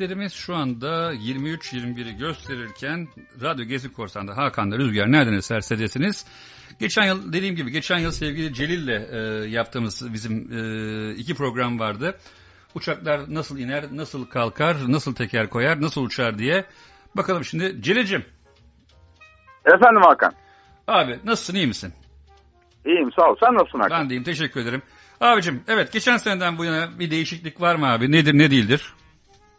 saatlerimiz şu anda 23.21'i gösterirken Radyo Gezi Korsan'da Hakan'da Rüzgar nereden eserseniz Geçen yıl dediğim gibi geçen yıl sevgili Celil'le e, yaptığımız bizim e, iki program vardı. Uçaklar nasıl iner, nasıl kalkar, nasıl teker koyar, nasıl uçar diye. Bakalım şimdi Celil'cim. Efendim Hakan. Abi nasılsın iyi misin? İyiyim sağ ol. Sen nasılsın Hakan? Ben deyim teşekkür ederim. Abicim evet geçen seneden bu yana bir değişiklik var mı abi? Nedir ne değildir?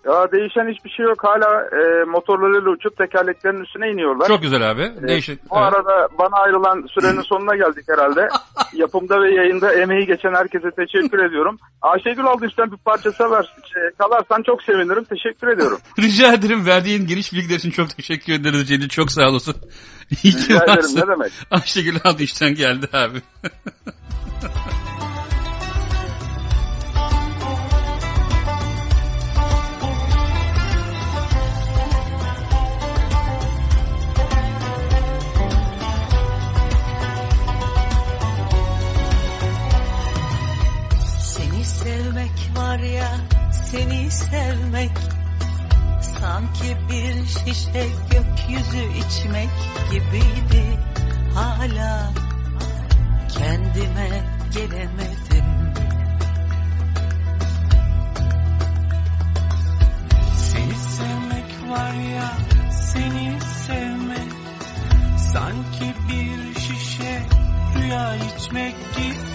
Ya değişen hiçbir şey yok. Hala e, motorlarıyla uçup tekerleklerin üstüne iniyorlar. Çok güzel abi. E, Değişik. Bu arada bana ayrılan sürenin sonuna geldik herhalde. Yapımda ve yayında emeği geçen herkese teşekkür ediyorum. Ayşegül Aldınç'tan bir parça sever, şey, kalarsan çok sevinirim. Teşekkür ediyorum. Rica ederim verdiğin geniş bilgiler için çok teşekkür ederiz Celil. Çok sağ olasın. İyi ki Rica ederim, varsın. ne demek. Ayşegül Aldınç'tan geldi abi. Var ya, seni sevmek Sanki bir şişe gökyüzü içmek gibiydi Hala. Kendime gelemedim. Seni sevmek var ya, seni sevmek Sanki bir şişe rüya içmek gibiydi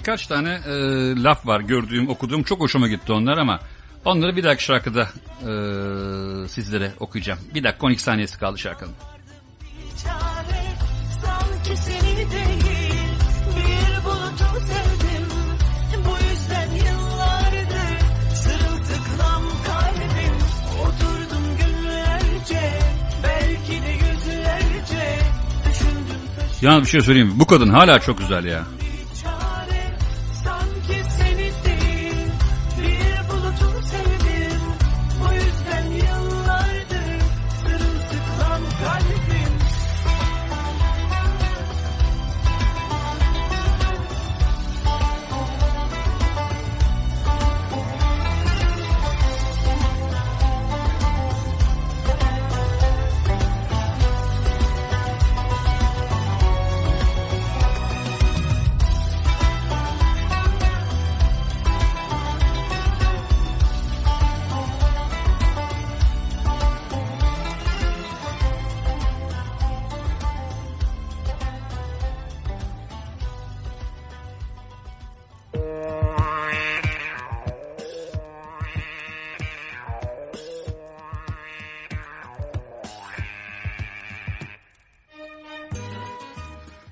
birkaç tane e, laf var gördüğüm, okuduğum. Çok hoşuma gitti onlar ama onları bir dahaki şarkıda e, sizlere okuyacağım. Bir dakika 12 saniyesi kaldı şarkının. çare sanki seni değil bir bulutu sevdim bu yüzden yıllardır sırıltıklam kalbim oturdum günlerce belki de yüzlerce Yalnız bir şey söyleyeyim mi? Bu kadın hala çok güzel ya.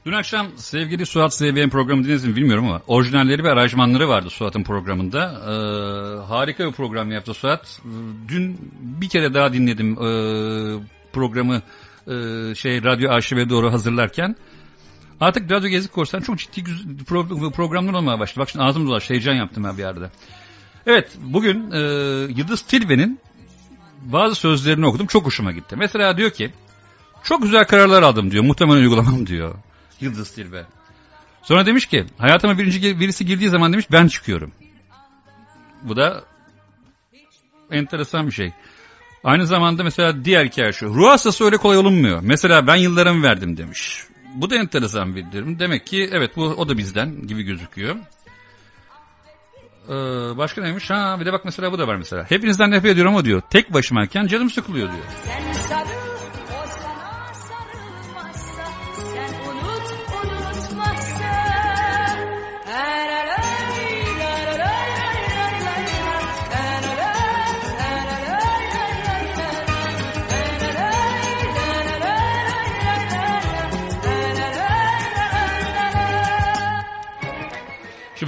Dün akşam sevgili Suat SVM programı dinlediniz mi bilmiyorum ama orijinalleri ve aranjmanları vardı Suat'ın programında. Ee, harika bir program yaptı Suat. Dün bir kere daha dinledim ee, programı ee, şey radyo arşive doğru hazırlarken. Artık Radyo Gezi Korsan çok ciddi pro- programlar olmaya başladı. Bak şimdi ağzım dolaş heyecan yaptım ben bir yerde. Evet bugün ee, Yıldız Tilbe'nin bazı sözlerini okudum çok hoşuma gitti. Mesela diyor ki çok güzel kararlar aldım diyor muhtemelen uygulamam diyor. Yıldız Tilbe. Sonra demiş ki hayatıma birinci birisi girdiği zaman demiş ben çıkıyorum. Bu da enteresan bir şey. Aynı zamanda mesela diğer hikaye şu. Ruh hastası öyle kolay olunmuyor. Mesela ben yıllarımı verdim demiş. Bu da enteresan bir durum. Demek ki evet bu o da bizden gibi gözüküyor. Ee, başka neymiş? Ha bir de bak mesela bu da var mesela. Hepinizden nefret ediyorum ama diyor. Tek başımayken canım sıkılıyor diyor. Sen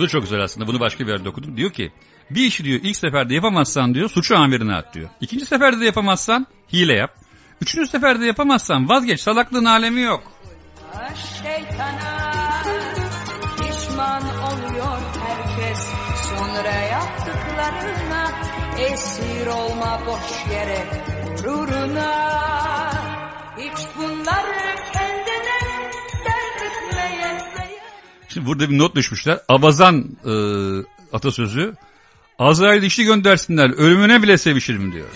bu da çok güzel aslında. Bunu başka bir yerde okudum. Diyor ki bir işi diyor ilk seferde yapamazsan diyor suçu amirine at diyor. İkinci seferde de yapamazsan hile yap. Üçüncü seferde yapamazsan vazgeç salaklığın alemi yok. Şeytana pişman oluyor herkes sonra yaptıklarına esir olma boş yere gururuna hiç bunları Şimdi burada bir not düşmüşler. Abazan e, atasözü. Azrail işi göndersinler ölümüne bile sevişirim diyor.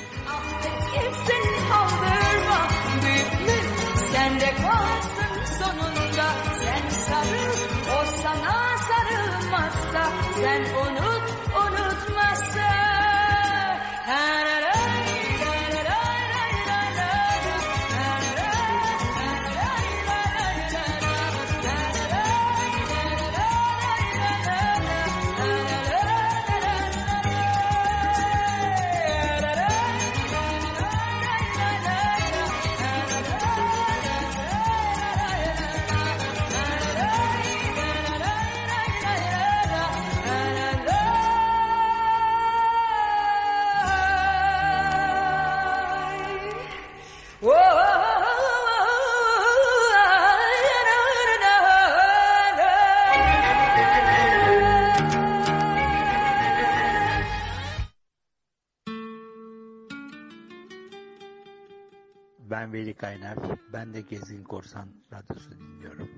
Ben Veli Kaynar. Ben de Gezgin Korsan Radyosu dinliyorum.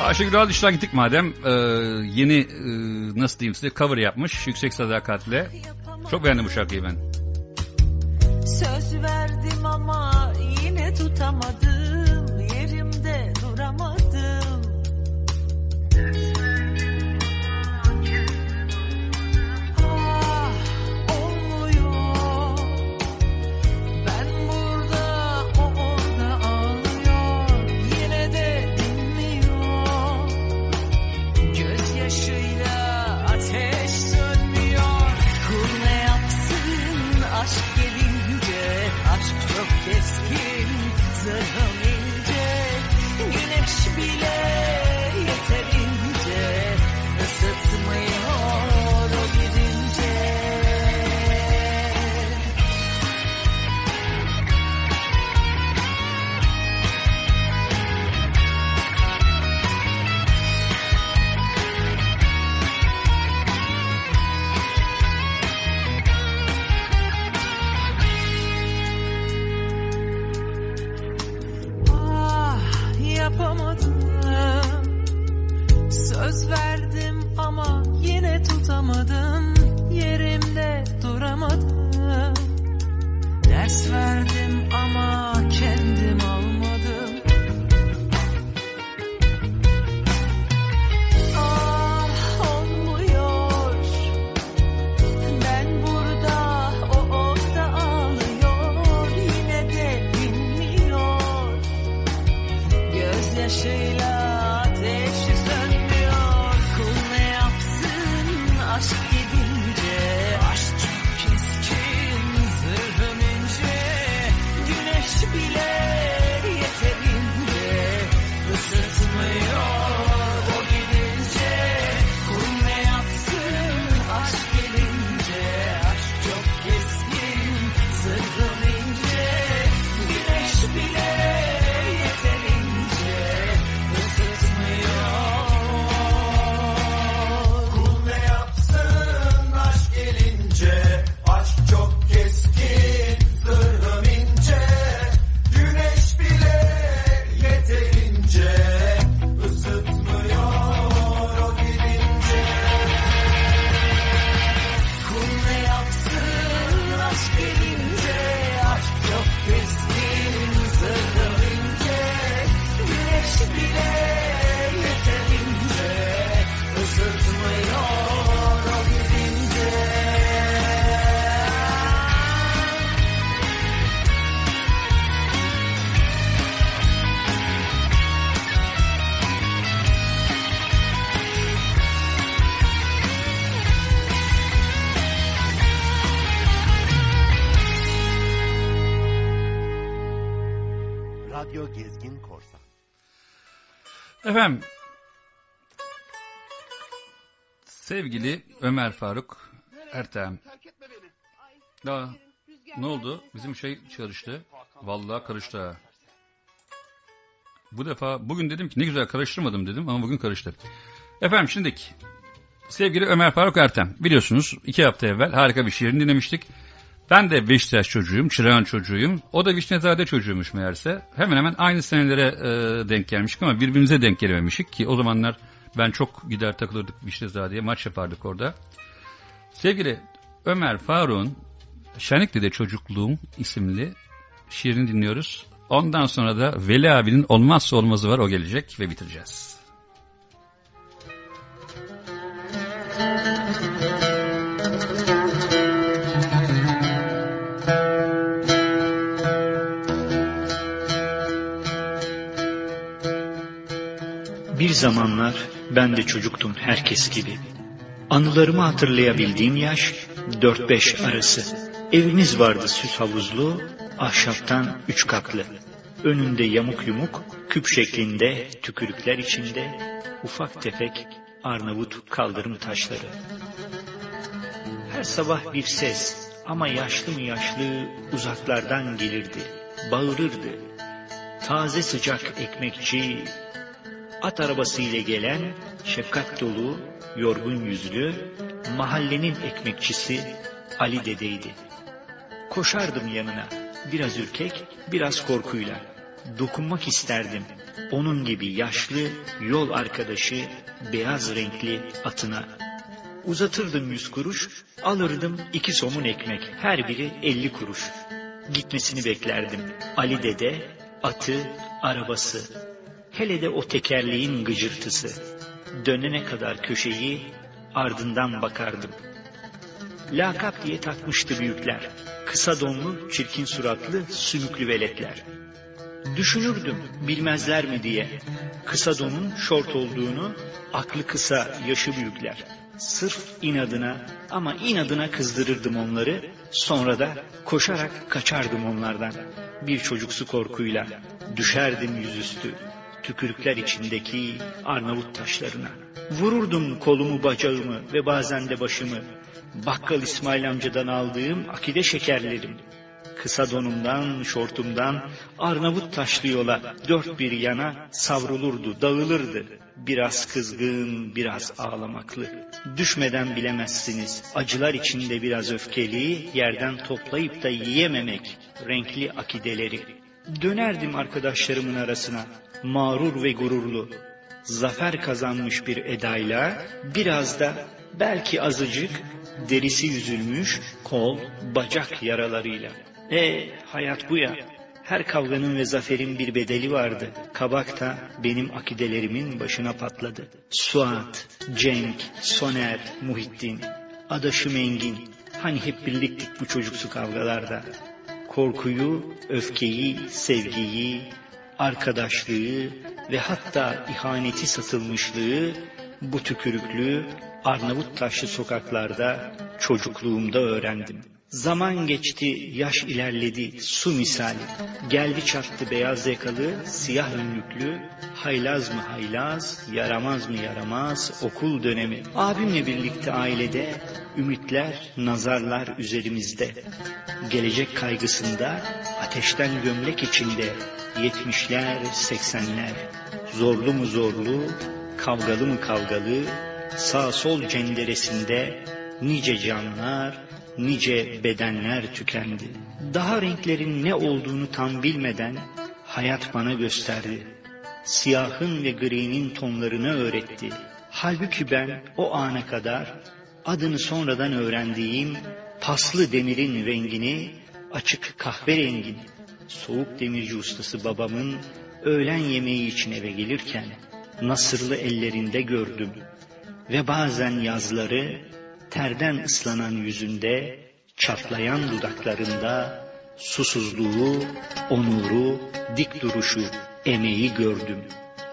Ayşegül Aldış'tan gittik madem. Ee, yeni e, nasıl diyeyim size cover yapmış. Yüksek Sadakat'le. Çok beğendim bu şarkıyı ben. Söz verdim ama yine tutamadım Sevgili Ömer Faruk Ertem. Daha ne oldu? Bizim şey çalıştı. Vallahi karıştı. Bu defa bugün dedim ki ne güzel karıştırmadım dedim ama bugün karıştı. Efendim şimdiki sevgili Ömer Faruk Ertem biliyorsunuz iki hafta evvel harika bir şiirini dinlemiştik. Ben de Beşiktaş çocuğuyum, Çırağan çocuğuyum. O da Vişnezade çocuğuymuş meğerse. Hemen hemen aynı senelere e, denk gelmiştik ama birbirimize denk gelememiştik ki o zamanlar ben çok gider takılırdık Vişnezade'ye maç yapardık orada. Sevgili Ömer Faruk'un Şenlikli'de Çocukluğum isimli şiirini dinliyoruz. Ondan sonra da Veli abinin olmazsa olmazı var o gelecek ve bitireceğiz. Bir zamanlar ben de çocuktum herkes gibi. Anılarımı hatırlayabildiğim yaş 4-5 arası. Evimiz vardı süs havuzlu, ahşaptan üç katlı. Önünde yamuk yumuk, küp şeklinde, tükürükler içinde, ufak tefek Arnavut kaldırım taşları. Her sabah bir ses ama yaşlı mı yaşlı uzaklardan gelirdi, bağırırdı. Taze sıcak ekmekçi, at arabasıyla gelen şefkat dolu, yorgun yüzlü, mahallenin ekmekçisi Ali dedeydi. Koşardım yanına, biraz ürkek, biraz korkuyla. Dokunmak isterdim, onun gibi yaşlı, yol arkadaşı, beyaz renkli atına. Uzatırdım yüz kuruş, alırdım iki somun ekmek, her biri elli kuruş. Gitmesini beklerdim. Ali dede, atı, arabası. Hele de o tekerleğin gıcırtısı. Dönene kadar köşeyi ardından bakardım. Lakap diye takmıştı büyükler. Kısa donlu, çirkin suratlı, sümüklü veletler. Düşünürdüm bilmezler mi diye. Kısa donun şort olduğunu, aklı kısa, yaşı büyükler. Sırf inadına ama inadına kızdırırdım onları. Sonra da koşarak kaçardım onlardan. Bir çocuksu korkuyla düşerdim yüzüstü tükürükler içindeki Arnavut taşlarına. Vururdum kolumu bacağımı ve bazen de başımı. Bakkal İsmail amcadan aldığım akide şekerlerim. Kısa donumdan, şortumdan Arnavut taşlı yola dört bir yana savrulurdu, dağılırdı. Biraz kızgın, biraz ağlamaklı. Düşmeden bilemezsiniz. Acılar içinde biraz öfkeli, yerden toplayıp da yiyememek renkli akideleri. Dönerdim arkadaşlarımın arasına, mağrur ve gururlu. Zafer kazanmış bir edayla, biraz da belki azıcık derisi yüzülmüş kol, bacak yaralarıyla. E hayat bu ya. Her kavganın ve zaferin bir bedeli vardı. Kabak da benim akidelerimin başına patladı. Suat, Cenk, Soner, Muhittin, Adaşım Engin. Hani hep birliktik bu çocuksu kavgalarda. Korkuyu, öfkeyi, sevgiyi, arkadaşlığı ve hatta ihaneti satılmışlığı bu tükürüklü Arnavut taşlı sokaklarda çocukluğumda öğrendim. Zaman geçti, yaş ilerledi, su misali. Geldi çattı beyaz yakalı, siyah önlüklü, haylaz mı haylaz, yaramaz mı yaramaz, okul dönemi. Abimle birlikte ailede, ümitler, nazarlar üzerimizde. Gelecek kaygısında, ateşten gömlek içinde, yetmişler, seksenler. Zorlu mu zorlu, kavgalı mı kavgalı, sağ sol cenderesinde, nice canlar, nice bedenler tükendi. Daha renklerin ne olduğunu tam bilmeden hayat bana gösterdi. Siyahın ve gri'nin tonlarını öğretti. Halbuki ben o ana kadar adını sonradan öğrendiğim paslı demirin rengini açık kahverengin soğuk demirci ustası babamın öğlen yemeği için eve gelirken nasırlı ellerinde gördüm ve bazen yazları terden ıslanan yüzünde, çatlayan dudaklarında susuzluğu, onuru, dik duruşu, emeği gördüm.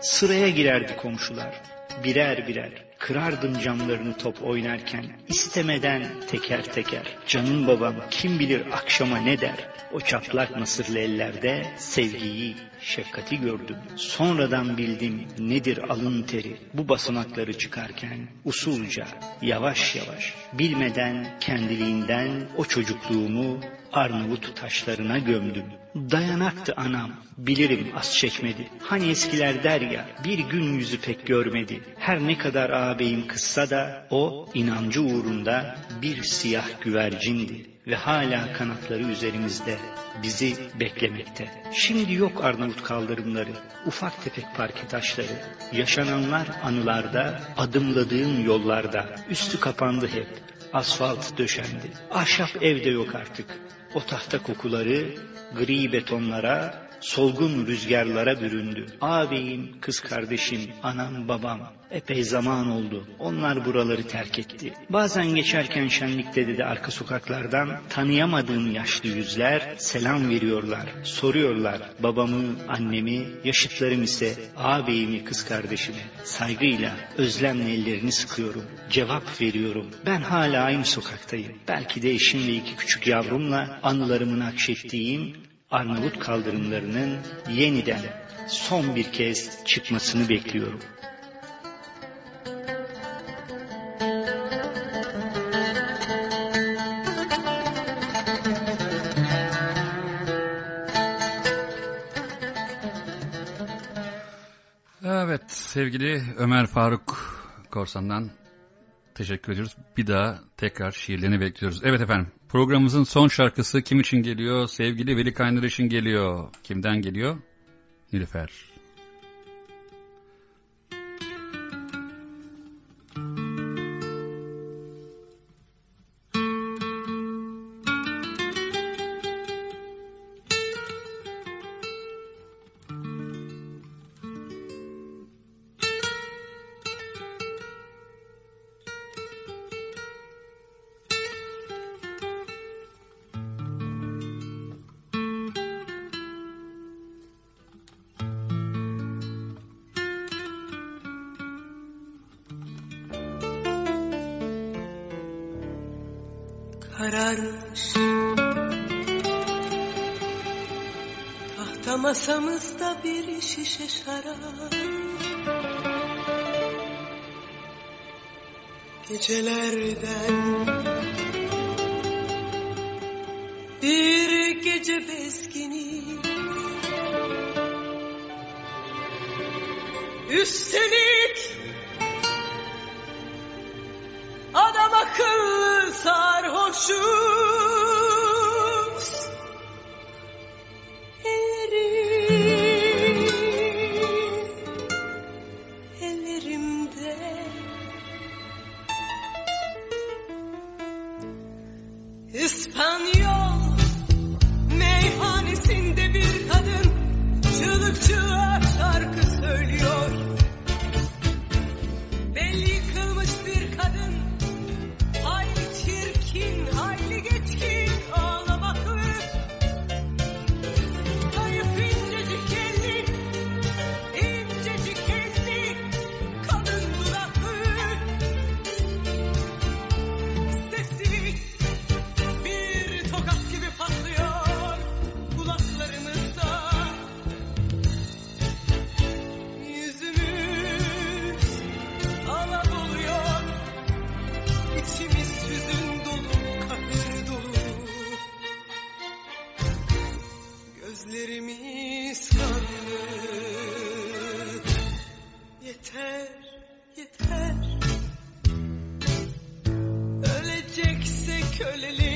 Sıraya girerdi komşular, birer birer. Kırardım camlarını top oynarken, istemeden teker teker. Canım babam kim bilir akşama ne der. O çatlak nasırlı ellerde sevgiyi, şefkati gördüm. Sonradan bildim nedir alın teri. Bu basamakları çıkarken usulca, yavaş yavaş, bilmeden kendiliğinden o çocukluğumu Arnavut taşlarına gömdüm. Dayanaktı anam, bilirim az çekmedi. Hani eskiler der ya, bir gün yüzü pek görmedi. Her ne kadar ağabeyim kızsa da o inancı uğrunda bir siyah güvercindi ve hala kanatları üzerimizde bizi beklemekte. Şimdi yok Arnavut kaldırımları, ufak tefek parke taşları, yaşananlar anılarda, adımladığım yollarda, üstü kapandı hep, asfalt döşendi. Ahşap evde yok artık. O tahta kokuları gri betonlara, solgun rüzgarlara büründü. Ağabeyim, kız kardeşim, anam, babam. Epey zaman oldu. Onlar buraları terk etti. Bazen geçerken şenlikte de arka sokaklardan tanıyamadığım yaşlı yüzler selam veriyorlar. Soruyorlar babamı, annemi, yaşıtlarım ise ağabeyimi, kız kardeşimi. Saygıyla, özlemle ellerini sıkıyorum. Cevap veriyorum. Ben hala aynı sokaktayım. Belki de eşim ve iki küçük yavrumla anılarımı nakşettiğim Arnavut kaldırımlarının yeniden son bir kez çıkmasını bekliyorum. Evet sevgili Ömer Faruk Korsan'dan teşekkür ediyoruz. Bir daha tekrar şiirlerini bekliyoruz. Evet efendim Programımızın son şarkısı kim için geliyor? Sevgili Veli Kaynar için geliyor. Kimden geliyor? Nilüfer. pençelerden mislandı Yeter, yeter. Öleceksek ölelim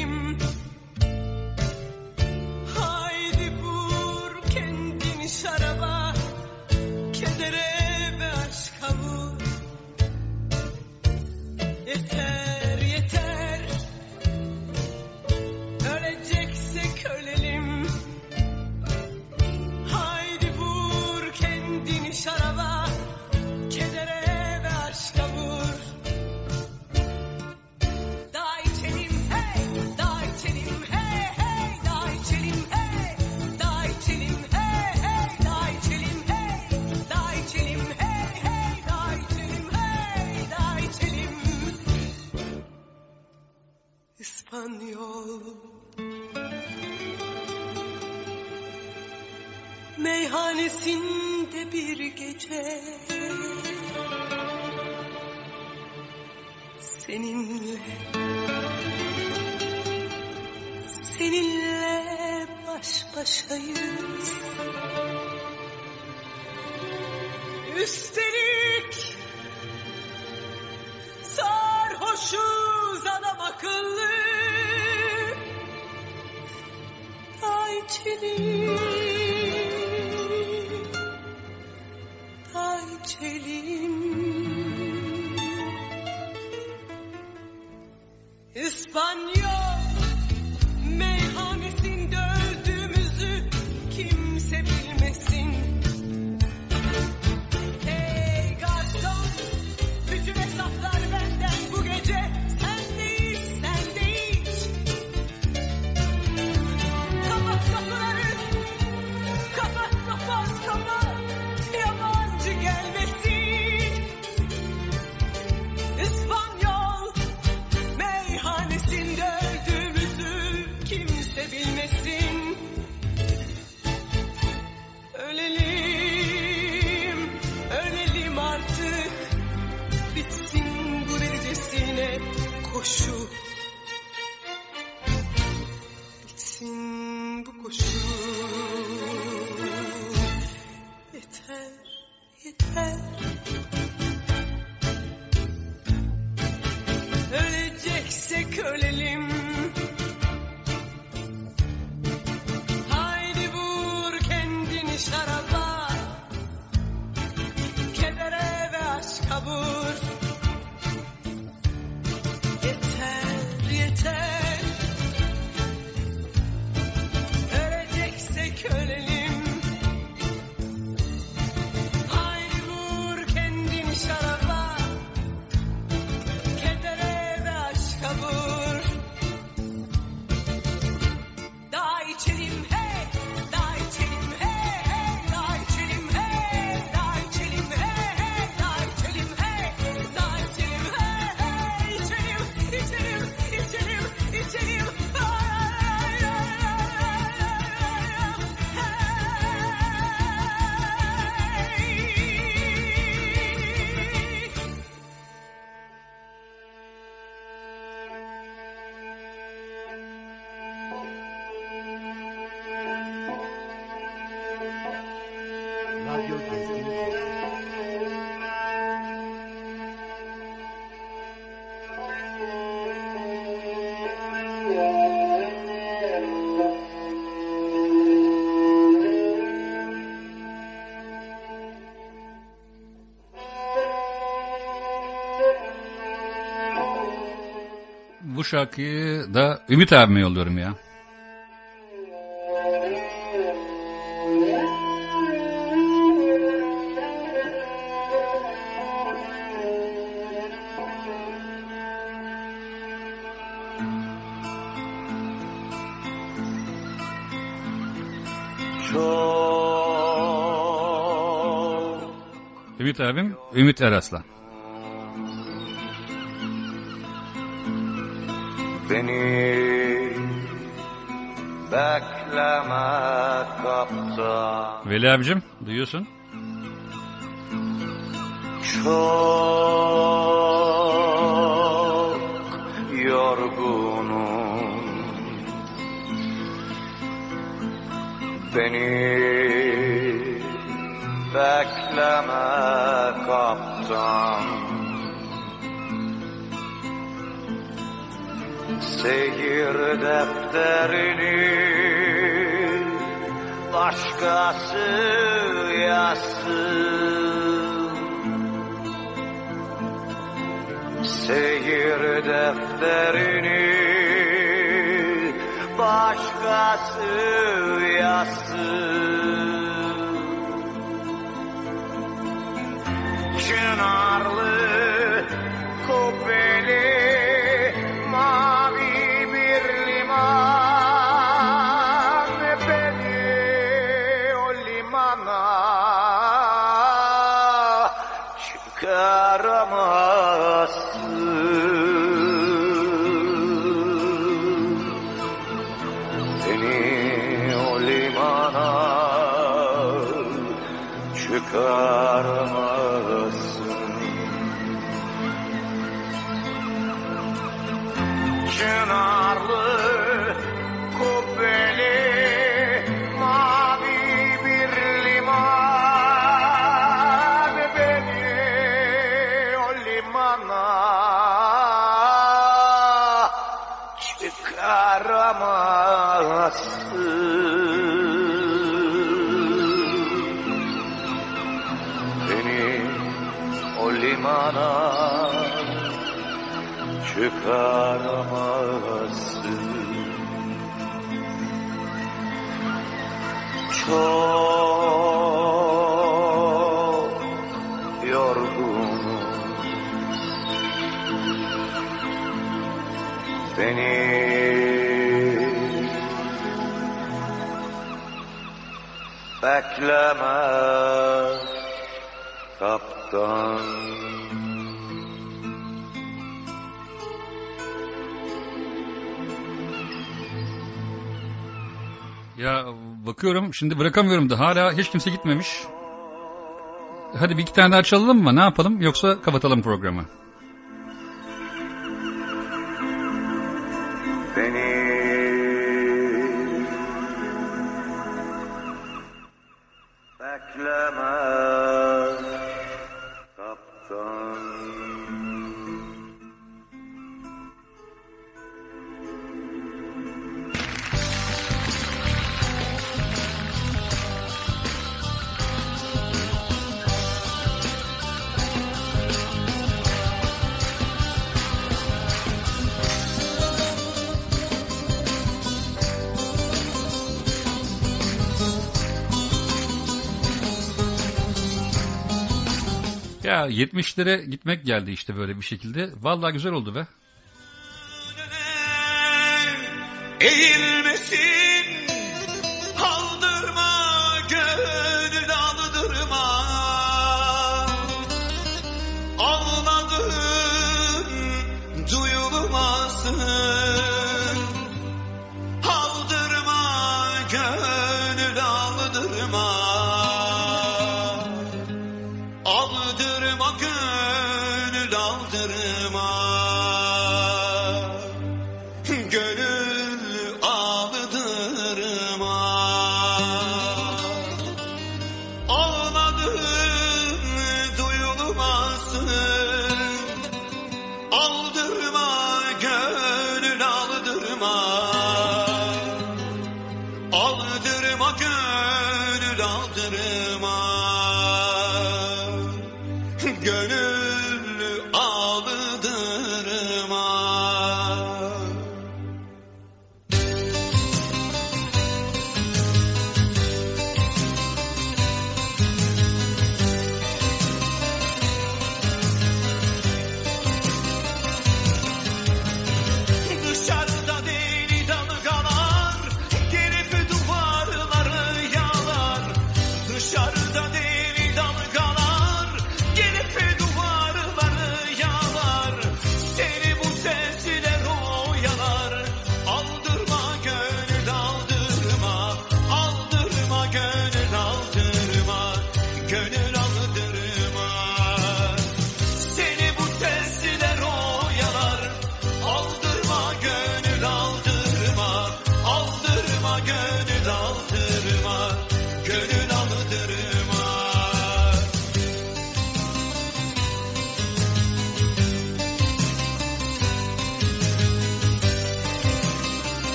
Bu şarkıyı da Ümit abime yolluyorum ya. Ümit abim Ümit Eraslan. Beni bekleme kaptan. Veli abicim duyuyorsun. Çok yorgunum. Beni Seyir defterini başkası yazsın. Seyir defterini başkası yazsın. Çınarlı bakıyorum şimdi bırakamıyorum da hala hiç kimse gitmemiş. Hadi bir iki tane daha çalalım mı? Ne yapalım? Yoksa kapatalım programı. Ya 70'lere gitmek geldi işte böyle bir şekilde. Vallahi güzel oldu be. Eğilmesin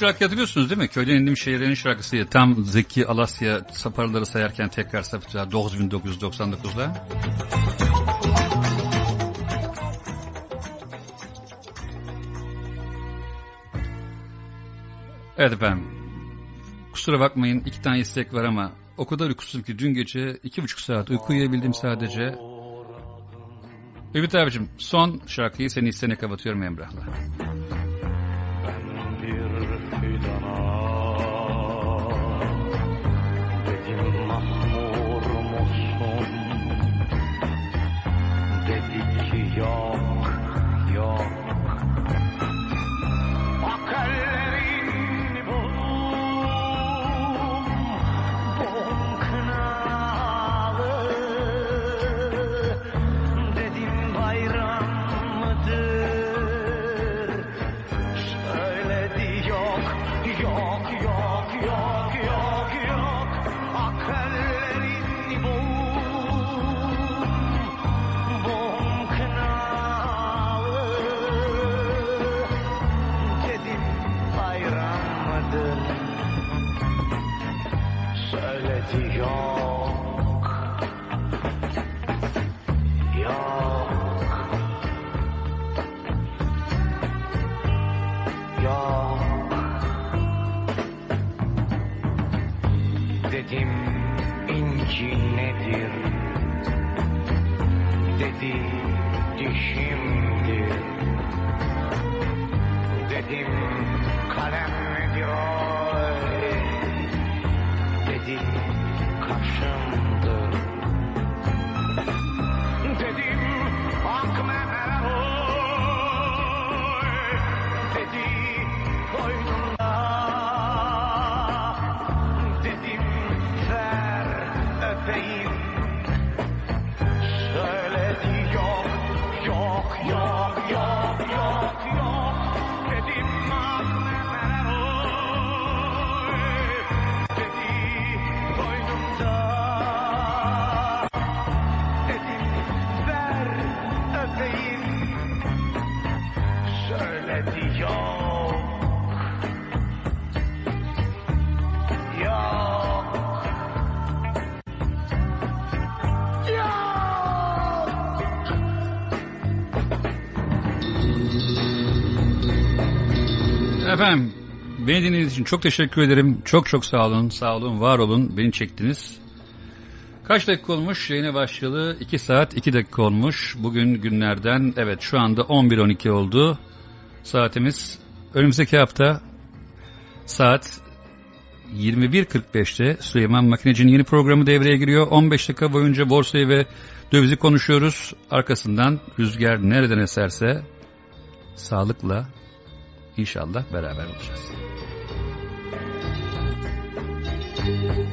şarkı hatırlıyorsunuz değil mi? Köyden indiğim şehirlerin şarkısı. Tam Zeki Alasya saparları sayarken tekrar sapacağı 9999'da. Evet efendim. Kusura bakmayın iki tane istek var ama o kadar uykusuzum ki dün gece iki buçuk saat uyku uyuyabildim sadece. Ümit abicim son şarkıyı seni istene kapatıyorum Emrah'la. Dinlediğiniz için çok teşekkür ederim. Çok çok sağ olun, sağ olun, var olun. Beni çektiniz. Kaç dakika olmuş? Yayına başlayalı 2 saat 2 dakika olmuş. Bugün günlerden evet şu anda 11.12 oldu. Saatimiz önümüzdeki hafta saat 21.45'te Süleyman Makineci'nin yeni programı devreye giriyor. 15 dakika boyunca borsayı ve dövizi konuşuyoruz. Arkasından rüzgar nereden eserse sağlıkla inşallah beraber olacağız. Dedim